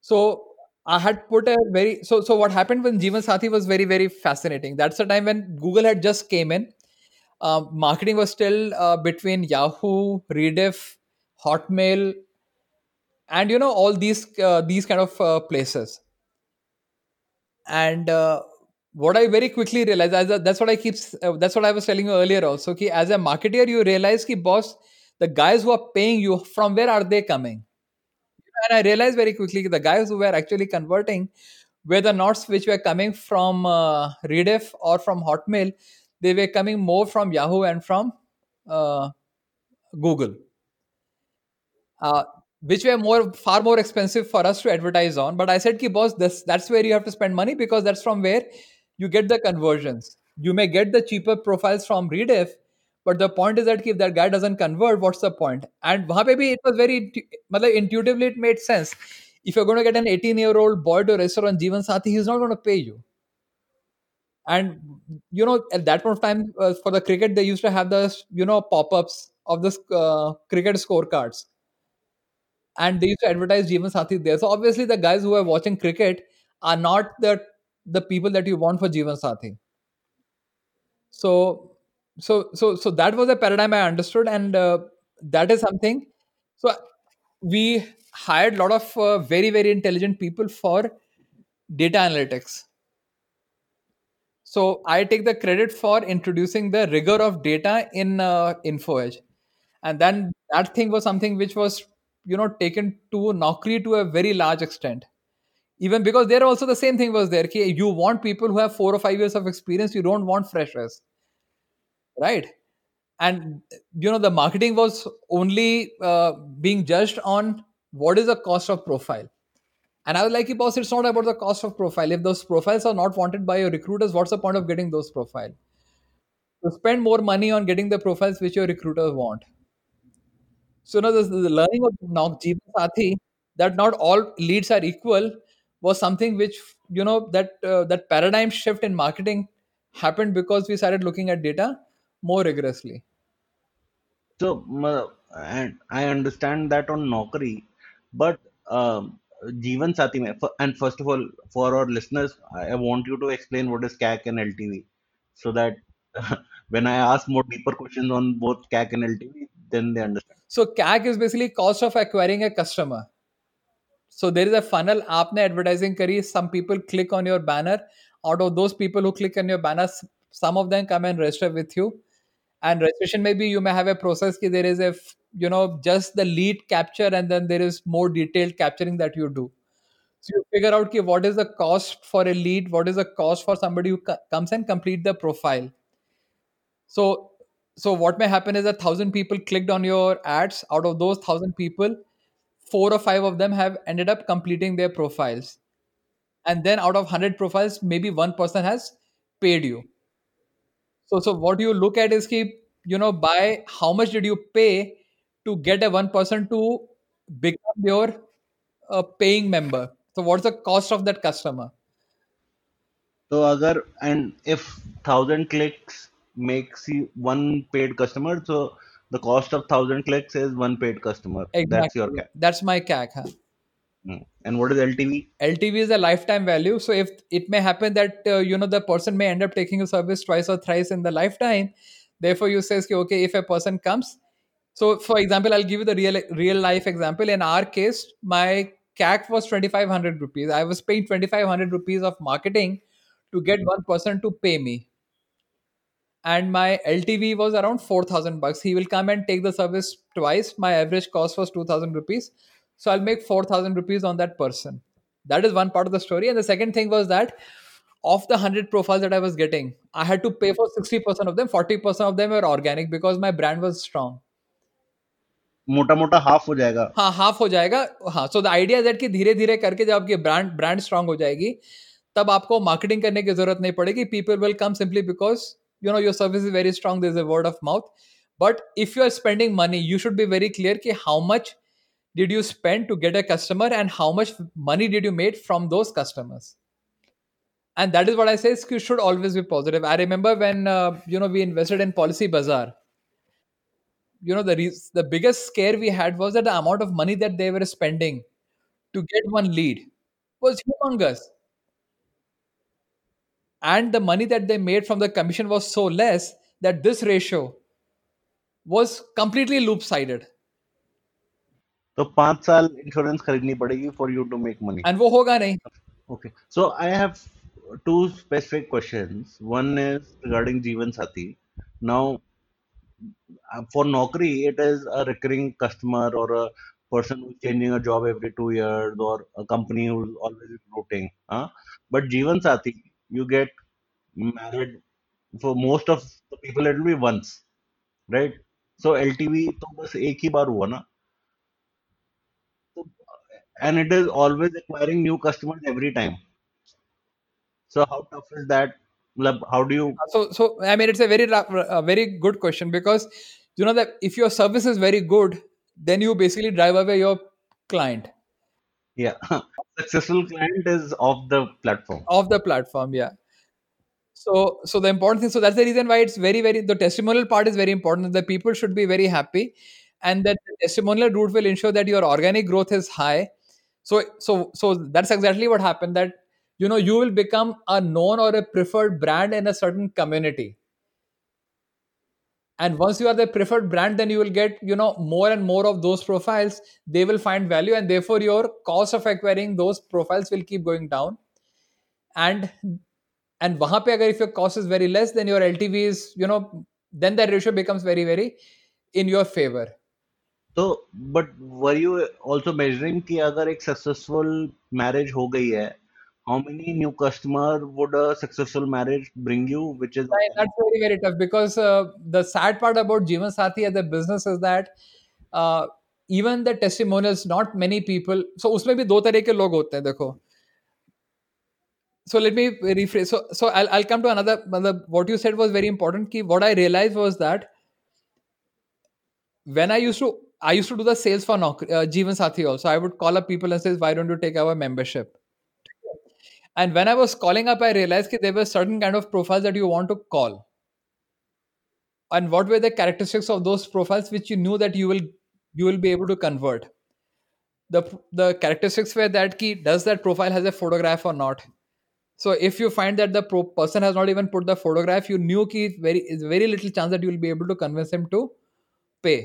So I had put a very so so what happened when Jeevan Sathi was very very fascinating. That's the time when Google had just came in. Uh, marketing was still uh, between Yahoo, Rediff, Hotmail, and you know all these uh, these kind of uh, places. And uh, what I very quickly realized, as a, that's what I keep, uh, that's what I was telling you earlier also. Ki as a marketer, you realize ki boss, the guys who are paying you, from where are they coming? And I realized very quickly the guys who were actually converting were the nots which were coming from uh, Rediff or from Hotmail. They were coming more from Yahoo and from uh, Google. Uh, which were more far more expensive for us to advertise on. But I said, "Ki boss, this that's where you have to spend money because that's from where you get the conversions. You may get the cheaper profiles from Rediff, but the point is that if that guy doesn't convert, what's the point? And वहाँ पे भी it was very intu- मतलब intuitively it made sense. If you're going to get an 18 year old boy to restaurant Jeevan Sathi, he's not going to pay you. And you know, at that point of time, uh, for the cricket, they used to have the you know pop ups of the uh, cricket scorecards and they used to advertise Jeevan Sathi there. So obviously, the guys who are watching cricket are not the the people that you want for Jeevan Sathi. So, so, so, so that was a paradigm I understood, and uh, that is something. So we hired a lot of uh, very very intelligent people for data analytics. So I take the credit for introducing the rigor of data in uh, InfoEdge, and then that thing was something which was you know taken to Naukri to a very large extent. Even because there also the same thing was there. You want people who have four or five years of experience. You don't want freshers, right? And you know the marketing was only uh, being judged on what is the cost of profile. And I was like, boss, it's not about the cost of profile. If those profiles are not wanted by your recruiters, what's the point of getting those profiles? So spend more money on getting the profiles which your recruiters want. So now the, the learning of now Jeevan Sathi that not all leads are equal was something which you know that uh, that paradigm shift in marketing happened because we started looking at data more rigorously. So and i understand that on naukri but um, jeevan and first of all for our listeners i want you to explain what is cac and ltv so that when i ask more deeper questions on both cac and ltv then they understand. So cac is basically cost of acquiring a customer. So there is a funnel aapne advertising kari some people click on your banner. Out of those people who click on your banner some of them come and register with you. And registration maybe you may have a process. Ki there is a you know just the lead capture and then there is more detailed capturing that you do. So you figure out ki what is the cost for a lead, what is the cost for somebody who co- comes and complete the profile. So so what may happen is a thousand people clicked on your ads. Out of those thousand people, four or five of them have ended up completing their profiles. And then out of hundred profiles, maybe one person has paid you. So so what you look at is ki, you know, by how much did you pay to get a one person to become your uh, paying member? So what's the cost of that customer? So, agar and if thousand clicks makes you one paid customer, so the cost of thousand clicks is one paid customer. That's your Exactly. CAC. That's my CAC. Huh? Mm. And what is LTV? LTV is a lifetime value. So if it may happen that uh, you know the person may end up taking a service twice or thrice in the lifetime, therefore you says ki, okay if a person comes. So for example, I'll give you the real real life example. In our case, my CAC was twenty five hundred rupees. I was paying twenty five hundred rupees of marketing to get one person to pay me and my LTV was around 4000 bucks. He will come and take the service twice. My average cost was 2000 rupees. So I'll make 4000 rupees on that person. That is one part of the story. And the second thing was that of the 100 profiles that I was getting, I had to pay for 60% of them. 40% of them were organic because my brand was strong. मोटा मोटा half हो जाएगा हाँ half हो जाएगा हाँ so the idea that कि धीरे धीरे करके जब आपकी ब्रांड ब्रांड स्ट्रांग हो जाएगी तब आपको मार्केटिंग करने की जरूरत नहीं पड़ेगी people will come simply because you know your service is very strong this a word of mouth but if you are spending money you should be very clear कि how much did you spend to get a customer and how much money did you make from those customers? And that is what i say is you should always be positive. I remember when uh, you know we invested in PolicyBazaar. You know the re- the biggest scare we had was that the amount of money that they were spending to get one lead was humongous. And the money that they made from the commission was so less that this ratio was completely loop sided तो पाँच साल insurance खरीदनी पड़ेगी for you to make money and वो होगा नहीं। Okay so I have two specific questions one is regarding Jeevansathi. Now for Naukri it is a recurring customer और person changing a job every two years और a company always rotating हाँ but Jeevansathi you get married for most of the people it will be once right so LTV तो बस एक ही बार हुआ ना? And it is always acquiring new customers every time. So how tough is that? How do you? Uh, so, so I mean, it's a very, a very good question because you know that if your service is very good, then you basically drive away your client Yeah, successful client is of the platform. Of the platform. Yeah. So, so the important thing. So that's the reason why it's very, very. The testimonial part is very important. The people should be very happy, and that the testimonial route will ensure that your organic growth is high. So, so, so that's exactly what happened. That you know you will become a known or a preferred brand in a certain community. And once you are the preferred brand then you will get you know more and more of those profiles. They will find value and therefore your cost of acquiring those profiles will keep going down. And and pe agar if your cost is very less then your ltv is you know then that ratio becomes very very in your favor So, but were you also measuring कि अगर एक successful marriage हो गई है, how many new customer would a successful marriage bring you, which is Right, that's very very tough because uh, the sad part about Jeevan Sathi as a business is that uh, even the testimonials not many people so उसमें भी दो तरह के लोग होते हैं देखो so let me rephrase so so I'll, I'll come to another, another what you said was very important key what i realized was that when i used to i used to do the sales for Naukri, uh, jeevan sathi also. I would call up people and say why don't you take our membership? And when i was calling up i realized that there were certain kind of profiles that you want to call. And what were the characteristics of those profiles which you knew that you will you will be able to convert? The the characteristics were that key does that profile has a photograph or not? So if you find that the pro- person has not even put the photograph you knew it's very is very little chance that you will be able to convince him to pay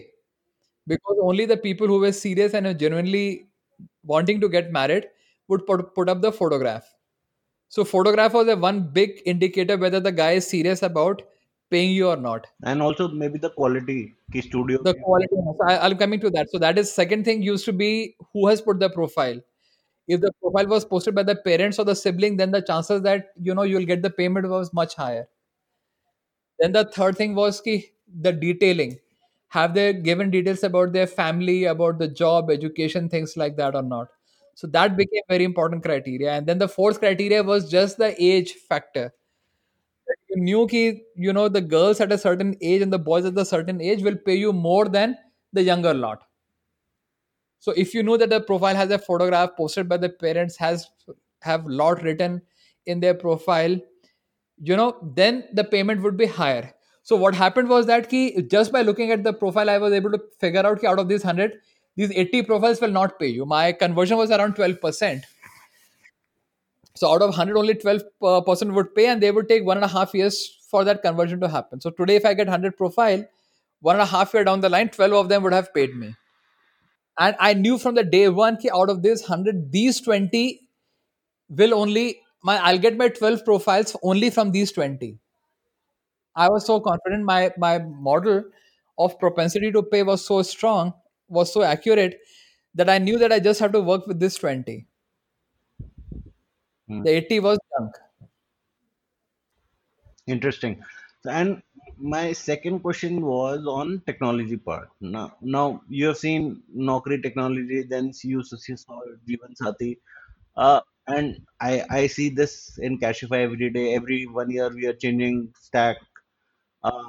because only the people who were serious and genuinely wanting to get married would put, put up the photograph. So photograph was a one big indicator whether the guy is serious about paying you or not. And also maybe the quality कि studio the quality so I, i'm coming to that. So that is second thing used to be who has put the profile. If the profile was posted by the parents or the sibling then the chances that you know you'll get the payment was much higher. Then the third thing was ki, the detailing have they given details about their family about the job education things like that or not? So that mm-hmm. became very important criteria. And then the fourth criteria was just the age factor. You knew ki, you know the girls at a certain age and the boys at a certain age will pay you more than the younger lot. So if you know that the profile has a photograph posted by the parents has have lot written in their profile you know then the payment would be higher so what happened was that ki, just by looking at the profile i was able to figure out ki out of these 100 these 80 profiles will not pay you. My conversion was around 12% so out of 100 only 12 per- percent would pay and they would take one and a half years for that conversion to happen. So today if i get 100 profile one and a half year down the line 12 of them would have paid me. And i knew from the day one ki out of these 100 these 20 will only my i'll get my 12 profiles only from these 20 i was so confident my my model of propensity to pay was so strong was so accurate that i knew that i just have to work with this 20 Hmm. the 80 was junk Interesting. And my second question was on technology part. Now, now you have seen Naukri technology, then you saw Jeevan Sathi. Uh, and I, I see this in Cashify every day. Every one year we are changing stack Uh,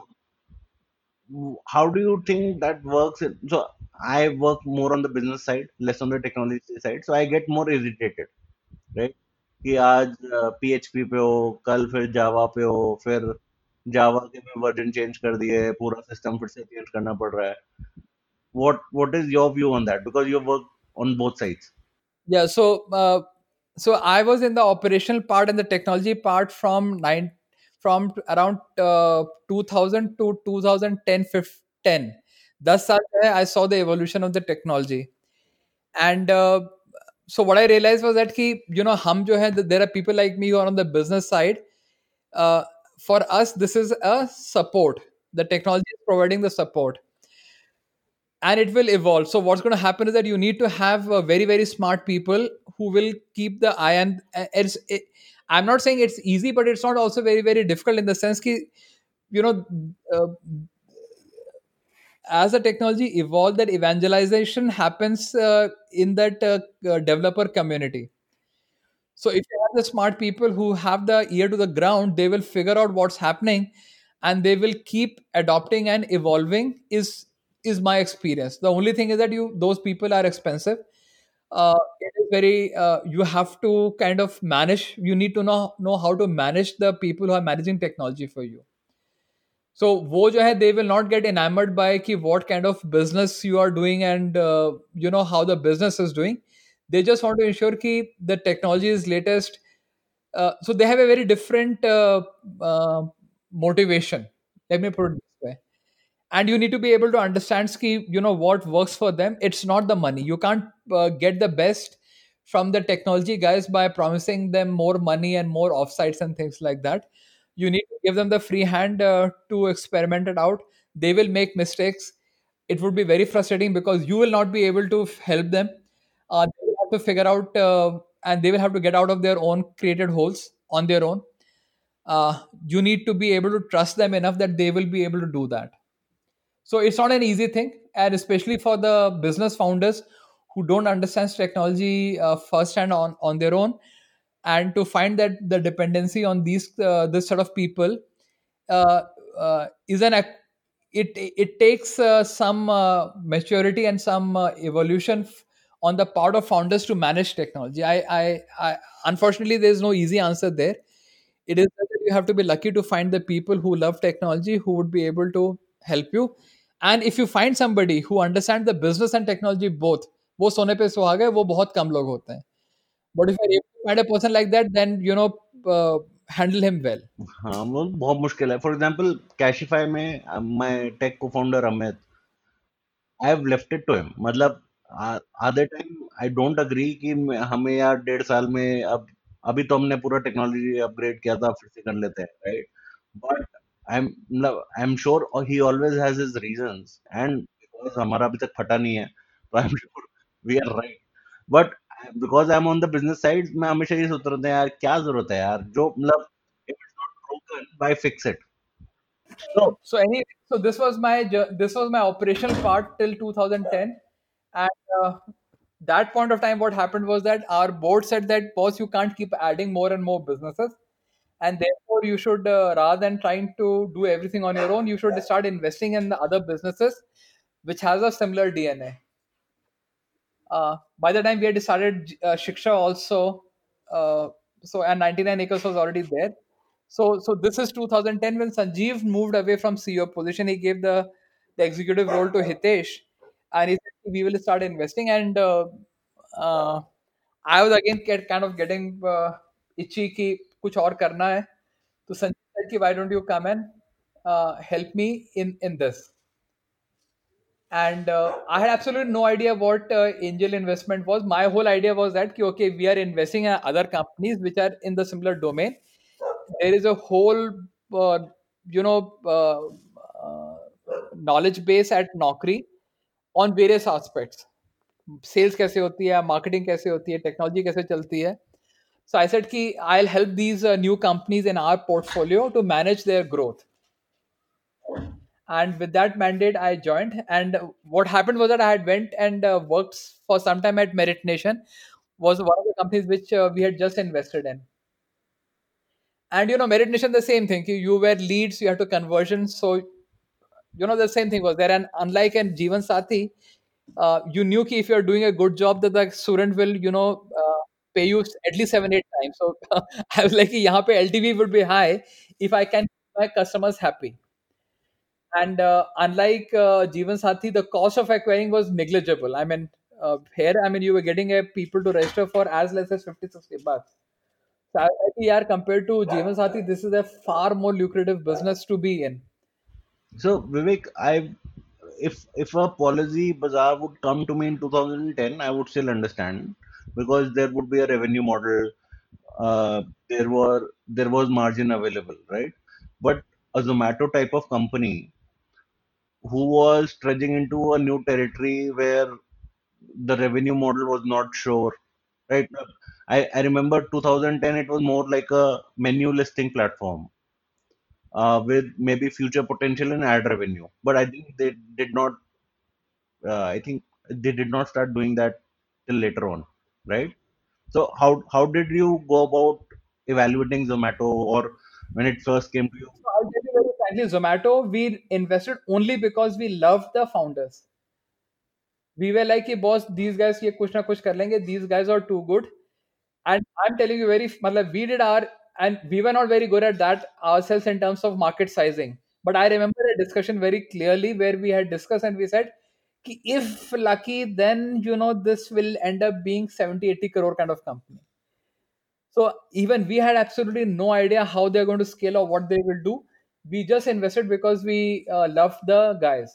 w- how do you think that works? So I work more on the business side, less on the technology side. So I get more irritated, right? कि आज PHP पे हो कल फिर जावा पे हो फिर जावा के में वर्जन चेंज कर दिए पूरा सिस्टम फिर से चेंज करना पड़ रहा है what what is your view on that because you work on both sides yeah so uh, so i was in the operational part and the technology part from 9 from around uh, 2000 to 2010 10 10 saal i saw the evolution of the technology. And uh, so what i realized was that he you know hum jo hai, there are people like me who are on the business side. Uh, for us this is a support. The technology is providing the support. And it will evolve. So what's going to happen is that you need to have uh, very very smart people who will keep the eye on uh, I'm not saying it's easy, but it's not also very very difficult in the sense ki, you know uh, as the technology evolved that evangelization happens uh, in that uh, uh, developer community. So if you have the smart people who have the ear to the ground they will figure out what's happening and they will keep adopting and evolving is is my experience. The only thing is that you those people are expensive uh, it is very uh, you have to kind of manage you need to know know how to manage the people who are managing technology for you. So wo jo hai they will not get enamored by ki what kind of business you are doing and uh, you know how the business is doing. They just want to ensure ki the technology is latest. Uh, so they have a very different uh, uh, motivation. Let me put and you need to be able to understand ski, you know what works for them. It's not the money. You can't uh, get the best from the technology guys by promising them more money and more offsites and things like that. You need to give them the free hand uh, to experiment it out. They will make mistakes. It would be very frustrating because you will not be able to help them. Uh, they will have to figure out uh, and they will have to get out of their own created holes on their own. Uh, you need to be able to trust them enough that they will be able to do that so it's not an easy thing and especially for the business founders who don't understand technology uh, firsthand on on their own and to find that the dependency on these uh, this sort of people uh, uh, is an it it takes uh, some uh, maturity and some evolution f- on the part of founders to manage technology. I, I i unfortunately there's no easy answer there. It is that you have to be lucky to find the people who love technology who would be able to help you and if you find somebody who understands the business and technology both वो सोने पे सुहागा है वो बहुत कम लोग होते हैं। If you're able to find a person like that, then you know, uh, handle हाँ बहुत मुश्किल है। फॉर एग्जांपल कैशिफाई में my tech cofounder Amit I have left it to him मतलब आधे टाइम आई डोंट अग्री कि हमें यार डेढ़ साल में अब अभी तो हमने पूरा टेक्नोलॉजी अपग्रेड किया था फिर से कर लेते हैं right but आई एम मतलब I am sure he always has his reasons and because हमारा अभी तक फटा नहीं है तो I am sure we are right but because I am on the business side मैं हमेशा ये सोच रहा था यार क्या जरूरत है यार जो मतलब if it's not broken why fix it so So anyway, so this was my jour- this was my operational part till 2010, and uh, that point of time, what happened was that our board said that boss, you can't keep adding more and more businesses, and therefore you should uh, rather than trying to do everything on your own, you should start investing in the other businesses which has a similar DNA. uh, by the time we had started uh, Shiksha also, uh, so and 99 acres was already there. So so this is 2010 when Sanjeev moved away from CEO position. He gave the the executive role to Hitesh, and he said we will start investing. And uh, uh, I was again get kind of getting itchy कि कुछ और करना है तो संजय की why don't you come and help me in in this and I had absolutely no idea what angel investment was my whole idea was that कि okay we are investing in other companies which are in the similar domain there is a whole you know knowledge base at Naukri on various aspects sales कैसे होती है marketing कैसे होती है technology कैसे चलती है So I said कि I'll help these uh, new companies in our portfolio to manage their growth. And with that mandate i joined. And what happened was that i had went and uh, worked for some time at Meritnation was one of the companies which uh, we had just invested in. And you know Meritnation the same thing. You you were leads you had to conversion. So you know the same thing was there. And unlike in Jeevan Sathi uh, you knew ki if you're doing a good job that the student will you know uh, pay you at least seven eight times. So I was like, "Yeah, पे LTV would be high if I can keep my customers happy. And uh, unlike uh, Jeevan Sathi, the cost of acquiring was negligible. I mean, uh, here I mean you were getting a people to register for as less as 50 60 bucks. So I was like, yeah, compared to Jeevan Sathi, this is a far more lucrative business to be in. So Vivek, I if if a PolicyBazaar would come to me in 2010, I would still understand because there would be a revenue model. Uh, there were there was margin available, right? But a Zomato type of company who was trudging into a new territory where the revenue model was not sure, right? I, I remember 2010, it was more like a menu listing platform uh, with maybe future potential in ad revenue. But I think they did not, uh, I think they did not start doing that till later on, right? So how how did you go about evaluating Zomato or when it first came to you? So I'll tell you very frankly, Zomato we invested only because we loved the founders. We were like, a boss, these guys ye kuch na kuch kar lenge. These guys are too good. And I'm telling you very, matlab, we did our, and we were not very good at that ourselves in terms of market sizing. But I remember a discussion very clearly where we had discussed and we said, if lucky, then you know this will end up being 70, 80 crore kind of company. So even we had absolutely no idea how they're going to scale or what they will do. We just invested because we uh, loved the guys.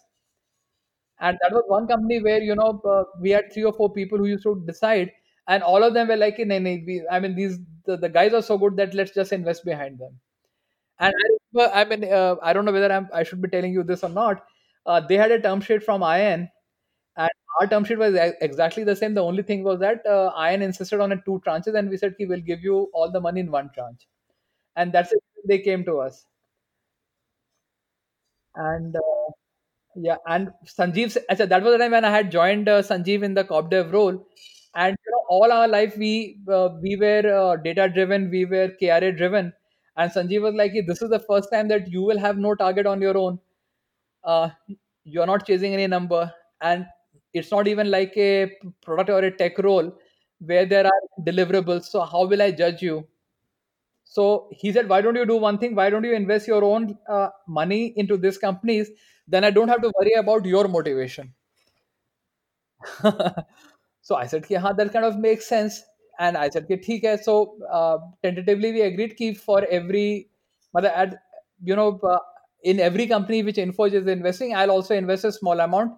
And that was one company where, you know, uh, we had three or four people who used to decide, and all of them were like, "Nee, nee, we, I mean, these the, the guys are so good that let's just invest behind them. And I I mean, uh, I don't know whether I'm, I should be telling you this or not. Uh, they had a term sheet from IN, and our term sheet was exactly the same. The only thing was that uh, IN insisted on a two tranches, and we said, "Okay, we'll give you all the money in one tranche." And that's it. They came to us, and uh, yeah, and Sanjeev, actually, that was the time when I had joined uh, Sanjeev in the corp dev role, and you know, all our life we uh, we were uh, data driven, we were KRA driven, and Sanjeev was like, "This is the first time that you will have no target on your own Uh, you're not chasing any number, and it's not even like a product or a tech role where there are deliverables. So how will I judge you?" So he said, "Why don't you do one thing? Why don't you invest your own uh, money into these companies? Then I don't have to worry about your motivation." so I said, "Yeah, that kind of makes sense." And I said, "Okay, ठीक है." So uh, tentatively we agreed कि for every, मतलब at you know uh, in every company which InfoEdge is investing, I'll also invest a small amount.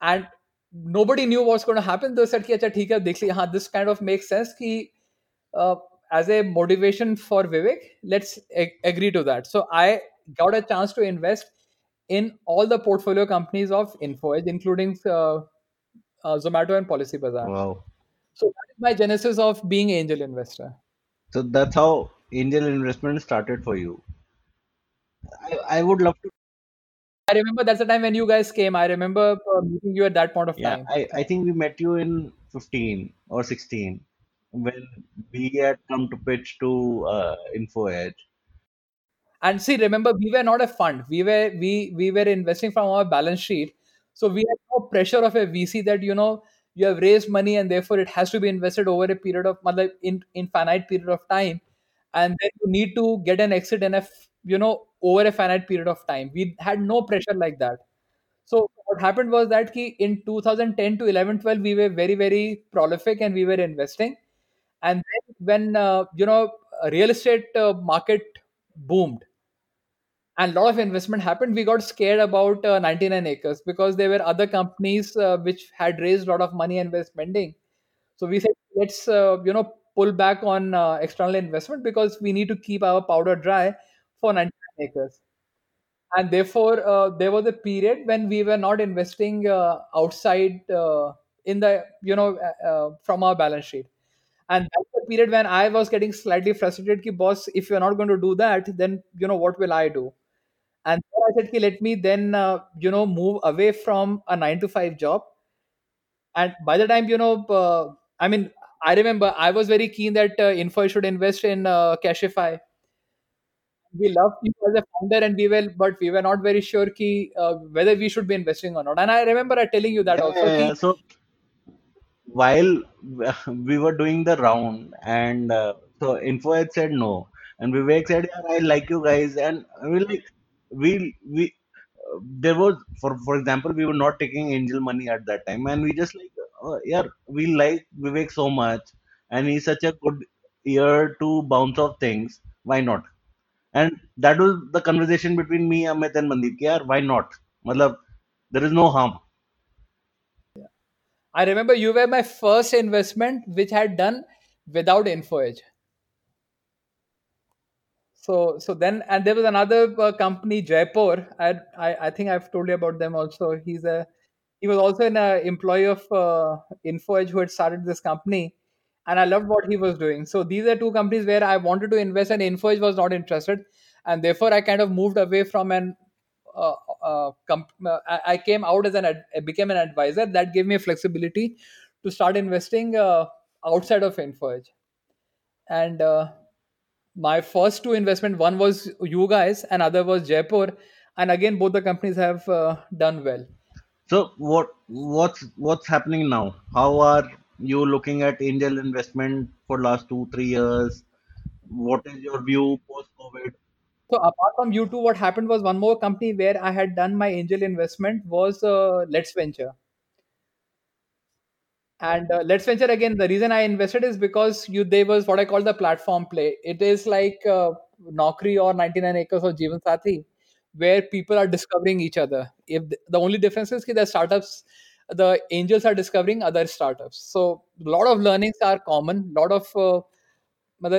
And nobody knew what's going to happen. They said, "Okay, ठीक है देख this kind of makes sense uh, as a motivation for Vivek, let's ag- agree to that. So I got a chance to invest in all the portfolio companies of InfoEdge, including uh, uh, Zomato and PolicyBazaar. Wow. So that is my genesis of being angel investor. So that's how angel investment started for you. I, I would love to I remember that's the time when you guys came. I remember uh, meeting you at that point of yeah, time. I, I think we met you in 15 or 16 when we had come to pitch to uh, InfoEdge. And see, remember, we were not a fund. We were we we were investing from our balance sheet, so we had no pressure of a VC that you know you have raised money and therefore it has to be invested over a period of like in infinite period of time, and then you need to get an exit and a you know over a finite period of time. We had no pressure like that. So what happened was that in 2010 to 11 12 we were very very prolific and we were investing, and then when uh, you know real estate uh, market boomed and a lot of investment happened we got scared about uh, 99 acres because there were other companies uh, which had raised a lot of money and were spending so we said let's uh, you know pull back on uh, external investment because we need to keep our powder dry for 99 acres and therefore uh, there was a period when we were not investing uh, outside uh, in the you know uh, uh, from our balance sheet and that's the period when i was getting slightly frustrated ki boss if you're not going to do that then you know what will i do and I said, "Ki, let me then, uh, you know, move away from a nine to five job. And by the time, you know, I mean, I remember I was very keen that uh, Info should invest in uh, Cashify. We loved you as a founder, and we were, but we were not very sure ki, uh, whether we should be investing or not. And I remember I telling you that Yeah, also. yeah. Ki, So while we were doing the round, and uh, so Info Edge said no, and Vivek said, "Yeah, I like you guys," and we like we we uh, there was for for example we were not taking angel money at that time and we just like uh, yeah we like vivek so much and he's such a good ear to bounce off things why not and that was the conversation between me amit and mandeep yaar why not matlab there is no harm I remember you were my first investment, which I had done without InfoEdge. So, so then, and there was another uh, company, Jaipur. I, I, I think I've told you about them also. He's a, he was also an uh, employee of uh, InfoEdge who had started this company, and I loved what he was doing. So these are two companies where I wanted to invest, and InfoEdge was not interested, and therefore I kind of moved away from an. Uh, uh, comp- uh, I came out as an ad- became an advisor that gave me flexibility to start investing uh, outside of InfoEdge and uh, my first two investment one was you guys and other was jaipur and again both the companies have uh, done well So what what's what's happening now? How are you looking at angel investment for last two, three years? What is your view post-COVID? so apart from you two what happened was one more company where i had done my angel investment was uh, LetsVenture and uh, LetsVenture again the reason i invested is because you they was what i call the platform play it is like uh, or 99 acres or jeevan Sathi, where people are discovering each other if the, the only difference is that startups the angels are discovering other startups. So a lot of learnings are common a lot of uh,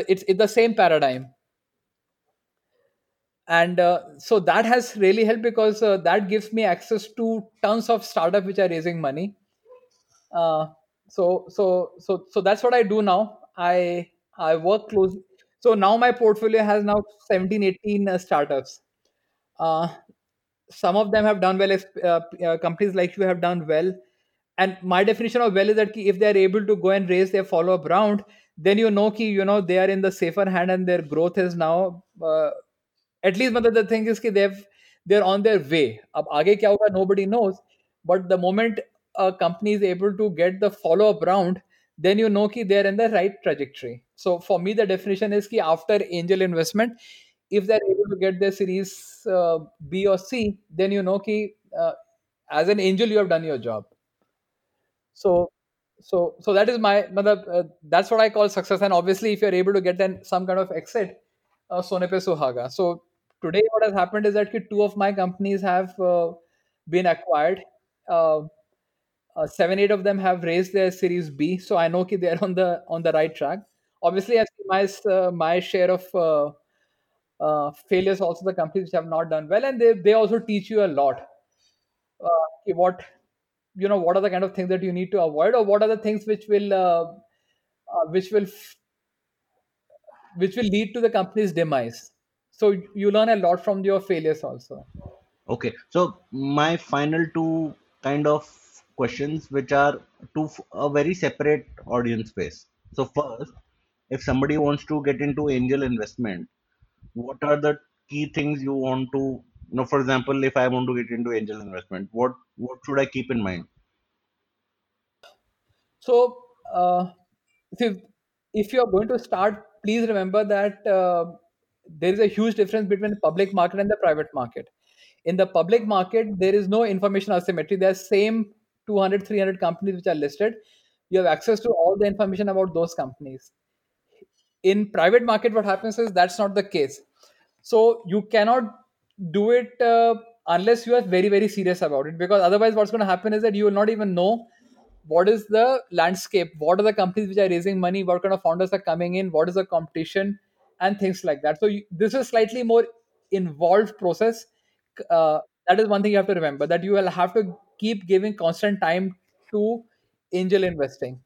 it's, it's the same paradigm. And uh, so that has really helped because uh, that gives me access to tons of startups which are raising money. Uh, so so so so that's what i do now. I i work closely so now my portfolio has now 17 18 uh, startups. Uh, some of them have done well uh, uh, companies like you have done well. And my definition of well is that if they are able to go and raise their follow up round then you know ki you know they are in the safer hand and their growth is now uh, at least but the thing is ki they've they're on their way. Ab aage kya hoga nobody knows. But the moment a company is able to get the follow up round then you know ki they're in the right trajectory. So for me the definition is ki after angel investment if they're able to get their series uh, B or C then you know कि uh, as an angel you have done your job. So so so that is my matlab, uh, that's what i call success. And obviously if you're able to get then some kind of exit uh, sone pe suhaga. So today what has happened is that ki two of my companies have uh, been acquired. Uh, uh, seven eight of them have raised their series b. So i know ki they're on the on the right track. Obviously i see my uh, my share of uh, failures also the companies which have not done well and they, they also teach you a lot. Uh, what you know what are the kind of things that you need to avoid or what are the things which will uh, uh, which will which will lead to the company's demise? So you learn a lot from your failures also. Okay, so my final two kind of questions, which are to a very separate audience space. So first, if somebody wants to get into angel investment, what are the key things you want to, you know, for example, if I want to get into angel investment, what what should I keep in mind? so uh, if, if you're going to start please remember that uh, there is a huge difference between the public market and the private market. In the public market there is no information asymmetry. There are same 200 300 companies which are listed. You have access to all the information about those companies in private market what happens is that's not the case. So you cannot do it uh, unless you are very very serious about it because otherwise what's going to happen is that you will not even know what is the landscape what are the companies which are raising money what kind of founders are coming in what is the competition and things like that. So you, this is slightly more involved process. Uh, that is one thing you have to remember that you will have to keep giving constant time to angel investing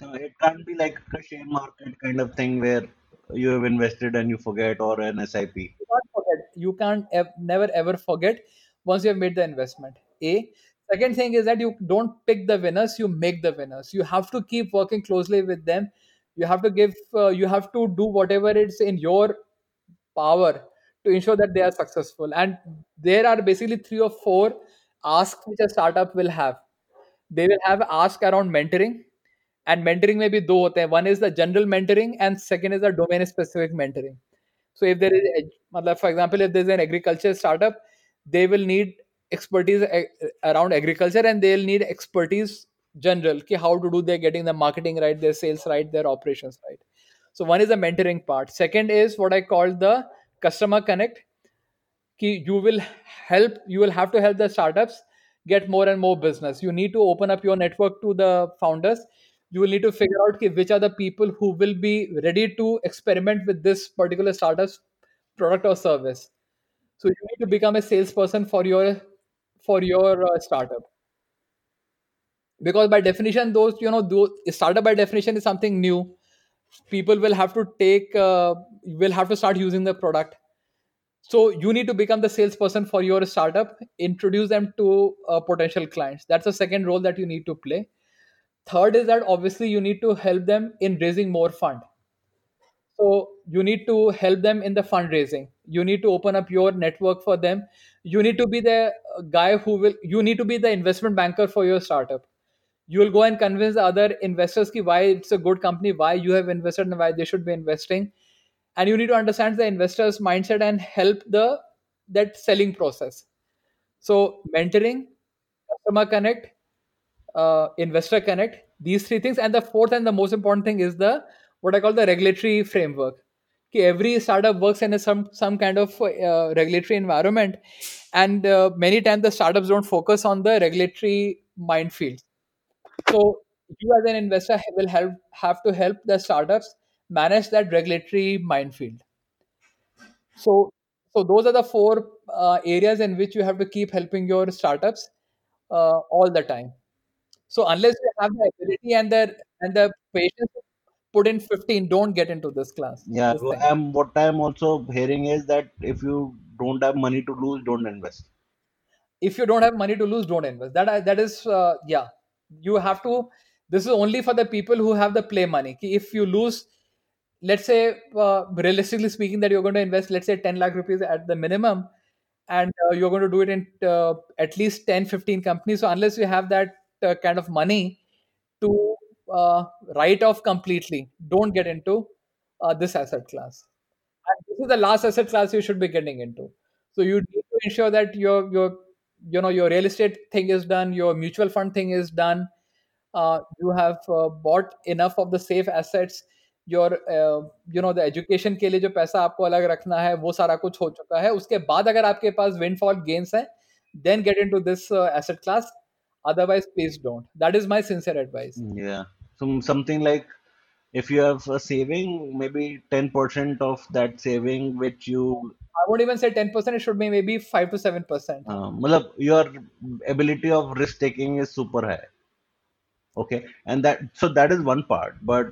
So it can't be like a share market kind of thing where you have invested and you forget, or an SIP. you can't forget. You can't ev- never ever forget once you have made the investment. A second thing is that you don't pick the winners; you make the winners. You have to keep working closely with them. You have to give. Uh, you have to do whatever it's in your power to ensure that they are successful. And there are basically three or four asks which a startup will have. They will have ask around mentoring, and mentoring में भी दो होते हैं. One is the general mentoring, and second is the domain specific mentoring. So if there is, ed- matlab, for example, if there's an agriculture startup, they will need expertise a- around agriculture, and they'll need expertise general. Ki how to do they getting the marketing right, their sales right, their operations right. So one is the mentoring part. Second is what I call the customer connect. Ki you will help. You will have to help the startups get more and more business. You need to open up your network to the founders. you will need to figure out ki which are the people who will be ready to experiment with this particular startup's product or service. So you need to become a salesperson for your for your uh, startup. Because by definition those you know those startup by definition is something new. People will have to take uh, will have to start using the product. So you need to become the salesperson for your startup introduce them to uh, potential clients. That's the second role that you need to play third is that obviously you need to help them in raising more fund. So you need to help them in the fundraising. You need to open up your network for them. You need to be the guy who will you need to be the investment banker for your startup. You will go and convince the other investors ki why it's a good company why you have invested and why they should be investing. And you need to understand the investors mindset and help the that selling process. So mentoring customer connect uh, investor connect these three things and the fourth and the most important thing is the what i call the regulatory framework Ki every startup works in a some some kind of uh, regulatory environment and uh, many times the startups don't focus on the regulatory minefield so you as an investor will help have to help the startups manage that regulatory minefield. So so those are the four uh, areas in which you have to keep helping your startups uh, all the time. So unless you have the ability and the and the patience put in 15, don't get into this class, Yeah, this I'm, what I'm also hearing is that if you don't have money to lose, don't invest. if you don't have money to lose don't invest. That that is uh, yeah. You have to this is only for the people who have the play money. If you lose let's say uh, realistically speaking that you're going to invest let's say 10 lakh rupees at the minimum and uh, you're going to do it in uh, at least 10, 15 companies. So unless you have that uh, kind of money to uh, write off completely don't get into uh, this asset class and this is the last asset class you should be getting into so you need to ensure that your your you know your real estate thing is done your mutual fund thing is done uh, you have uh, bought enough of the safe assets your uh, you know the education के लिए जो पैसा आपको अलग रखना है वो सारा कुछ हो चुका है उसके बाद अगर आपके पास windfall gains है then get into this uh, asset class otherwise please don't that is my sincere advice Yeah. Some something like if you have a saving, maybe 10% of that saving which you i won't even say 10% it should be maybe 5 to 7% uh, your ability of risk taking is super high. Okay, and that so that is one part. But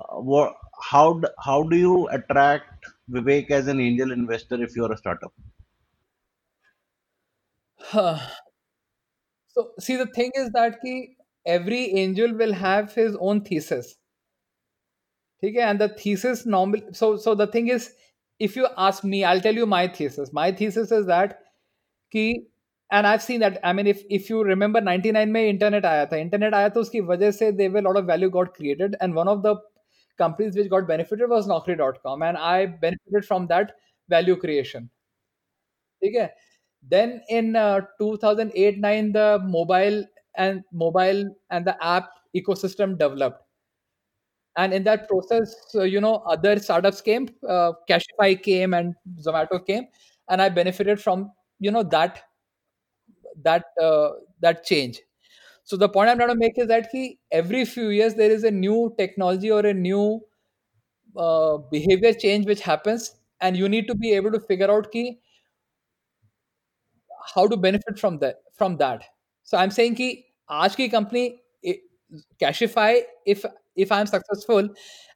uh, what how how do you attract Vivek as an angel investor if you're a startup? So see, the thing is that ki every angel will have his own thesis. Okay, and the thesis normal. So so the thing is, if you ask me, I'll tell you my thesis. My thesis is that कि and I've seen that. I mean, if if you remember, 99 में internet आया था. Internet आया तो उसकी वजह से there were a lot of value got created, and one of the companies which got benefited was Naukri.com, and I benefited from that value creation. ठीक है then in uh, 2008-9 the mobile and mobile and the app ecosystem developed. And in that process uh, you know other startups came uh, cashify came and zomato came and i benefited from you know that that uh, that change. So the point i'm trying to make is that he, every few years there is a new technology or a new uh, behavior change which happens and you need to be able to figure out ki how to benefit from that from that so i'm saying ki aaj ki company i- cashify if if i'm successful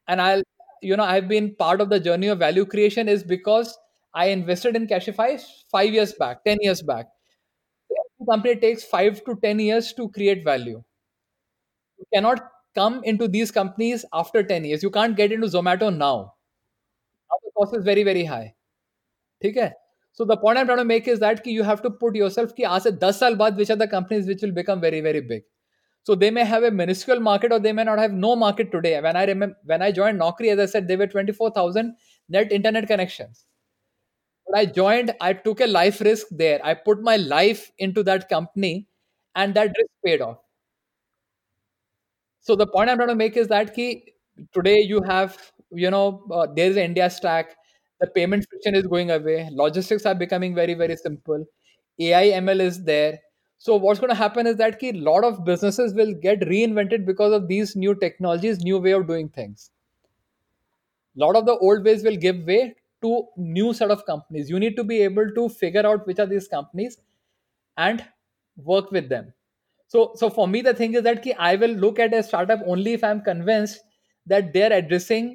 and i'll you know i've been part of the journey of value creation is because i invested in cashify 5 years back 10 years back every company takes 5 to 10 years to create value you cannot come into these companies after 10 years you can't get into zomato now now the cost is very very high ठीक है so the point I'm trying to make is that you have to put yourself ki aaj 10 saal baad which are the companies which will become very very big. So they may have a minuscule market or they may not have no market today. When I remember when I joined Naukri, as I said, they were 24,000 net internet connections. But I joined, I took a life risk there. I put my life into that company, and that risk paid off. So the point I'm trying to make is that ki today you have you know uh, there is India Stack the payment friction is going away. Logistics are becoming very very simple. AI ML is there. so what's going to happen is that a lot of businesses will get reinvented because of these new technologies new way of doing things a lot of the old ways will give way to new set of companies you need to be able to figure out which are these companies and work with them so so for me the thing is that ki i will look at a startup only if i'm convinced that they're addressing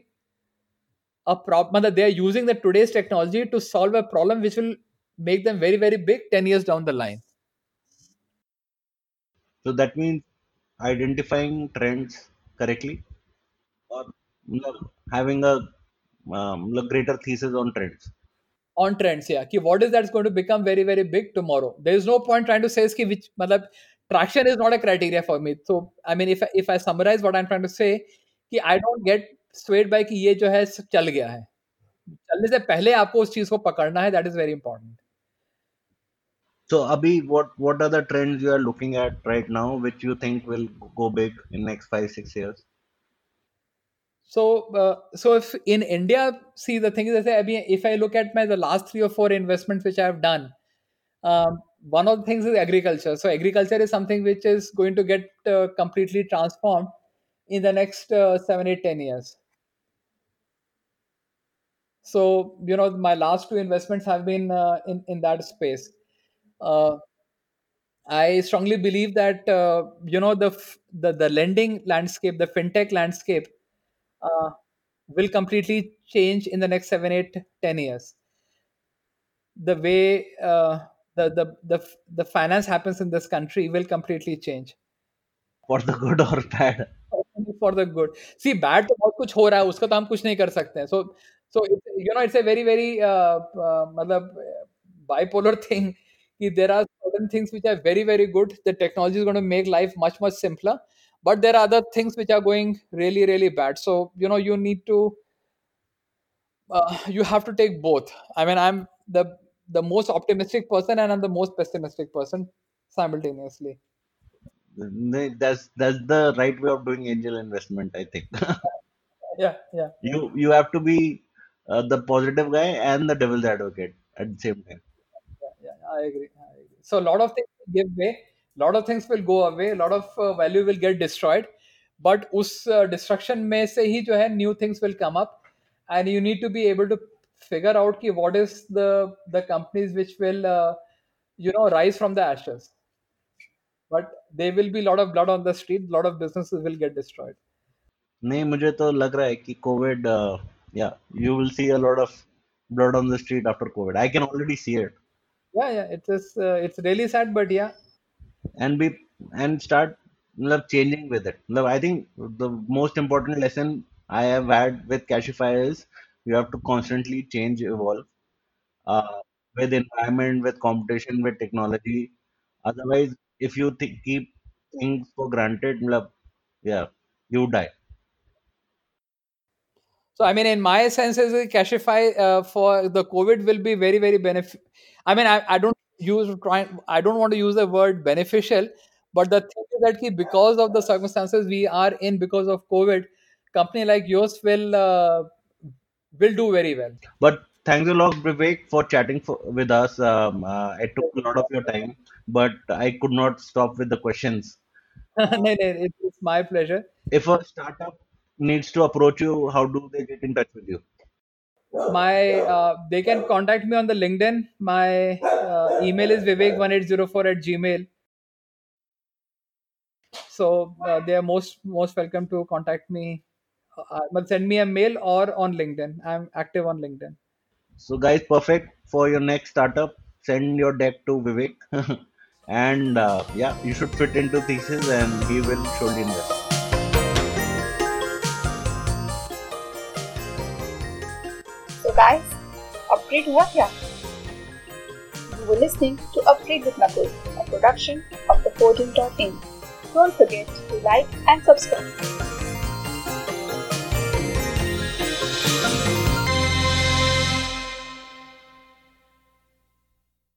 a problem that they are using the today's technology to solve a problem which will make them very very big 10 years down the line. So that means identifying trends correctly or having a um, greater thesis on trends. On trends yeah. Okay, what is that's going to become very very big tomorrow? There is no point trying to say ki which matlab, traction is not a criteria for me. So i mean if if i summarize what i'm trying to say ki i don't get swayed by कि ये जो है चल गया है चलने से पहले आपको उस चीज़ को पकड़ना है that is very important So Abhi, what what are the trends you are looking at right now, which you think will go big in next five six years? So, uh, so if in India, see the thing is, I mean, if I look at my the last three or four investments which I have done, um, one of the things is agriculture. So, agriculture is something which is going to get uh, completely transformed in the next uh, seven, eight, ten years. So, you know, my last two investments have been uh, in in that space. Uh, I strongly believe that uh, you know the f- the the lending landscape, the fintech landscape, uh, will completely change in the next seven, eight, ten years. The way uh, the, the the the finance happens in this country will completely change For the good or bad? for the good. See, bad तो बहुत कुछ हो रहा है उसका तो हम कुछ नहीं कर सकते हैं. So so you know it's a very very uh, uh, bipolar thing there are certain things which are very very good. The technology is going to make life much much simpler. But there are other things which are going really really bad. So you know you need to uh, you have to take both. I mean i'm the the most optimistic person and i'm the most pessimistic person simultaneously. That's that's the right way of doing angel investment i think. Yeah yeah. You you have to be uh, the positive guy and the devil's advocate at the same time. yeah, yeah. I agree. I agree. So a lot of things will give way, a lot of things will go away, a lot of uh, value will get destroyed. But उस uh, destruction में से ही जो है new things will come up, and you need to be able to figure out कि what is the the companies which will uh, you know rise from the ashes. But there will be a lot of blood on the street, a lot of businesses will get destroyed. नहीं मुझे तो लग रहा है कि Covid yeah you will see a lot of blood on the street after covid. I can already see it. Yeah yeah it is uh, it's really sad but yeah. And be and start love changing with it. love i think the most important lesson i have had with cashify is you have to constantly change evolve uh, with environment with competition with technology. Otherwise if you th- keep things for granted love yeah you die. So I mean, in my sense, Cashify uh, for the COVID will be very, very benefit. I mean, I, I don't use try. I don't want to use the word beneficial, but the thing is that because of the circumstances we are in because of COVID, company like yours will uh, will do very well. But thanks a lot, Vivek, for chatting for, with us. Um, uh, I took a lot of your time, but I could not stop with the questions. no, no, it's my pleasure. If a startup needs to approach you, how do they get in touch with you? My uh, they can contact me on the LinkedIn. My uh, email is vivek1804 at gmail. So uh, they are most most welcome to contact me. Uh, but send me a mail or on LinkedIn. I'm active on LinkedIn. So, guys, perfect for your next startup. Send your deck to Vivek, and uh, yeah, you should fit into thesis, and he will surely invest. Guys, upgrade हुआ क्या? You were listening to Upgrade with Nakul, a production of the Podium.in. Don't forget to like and subscribe.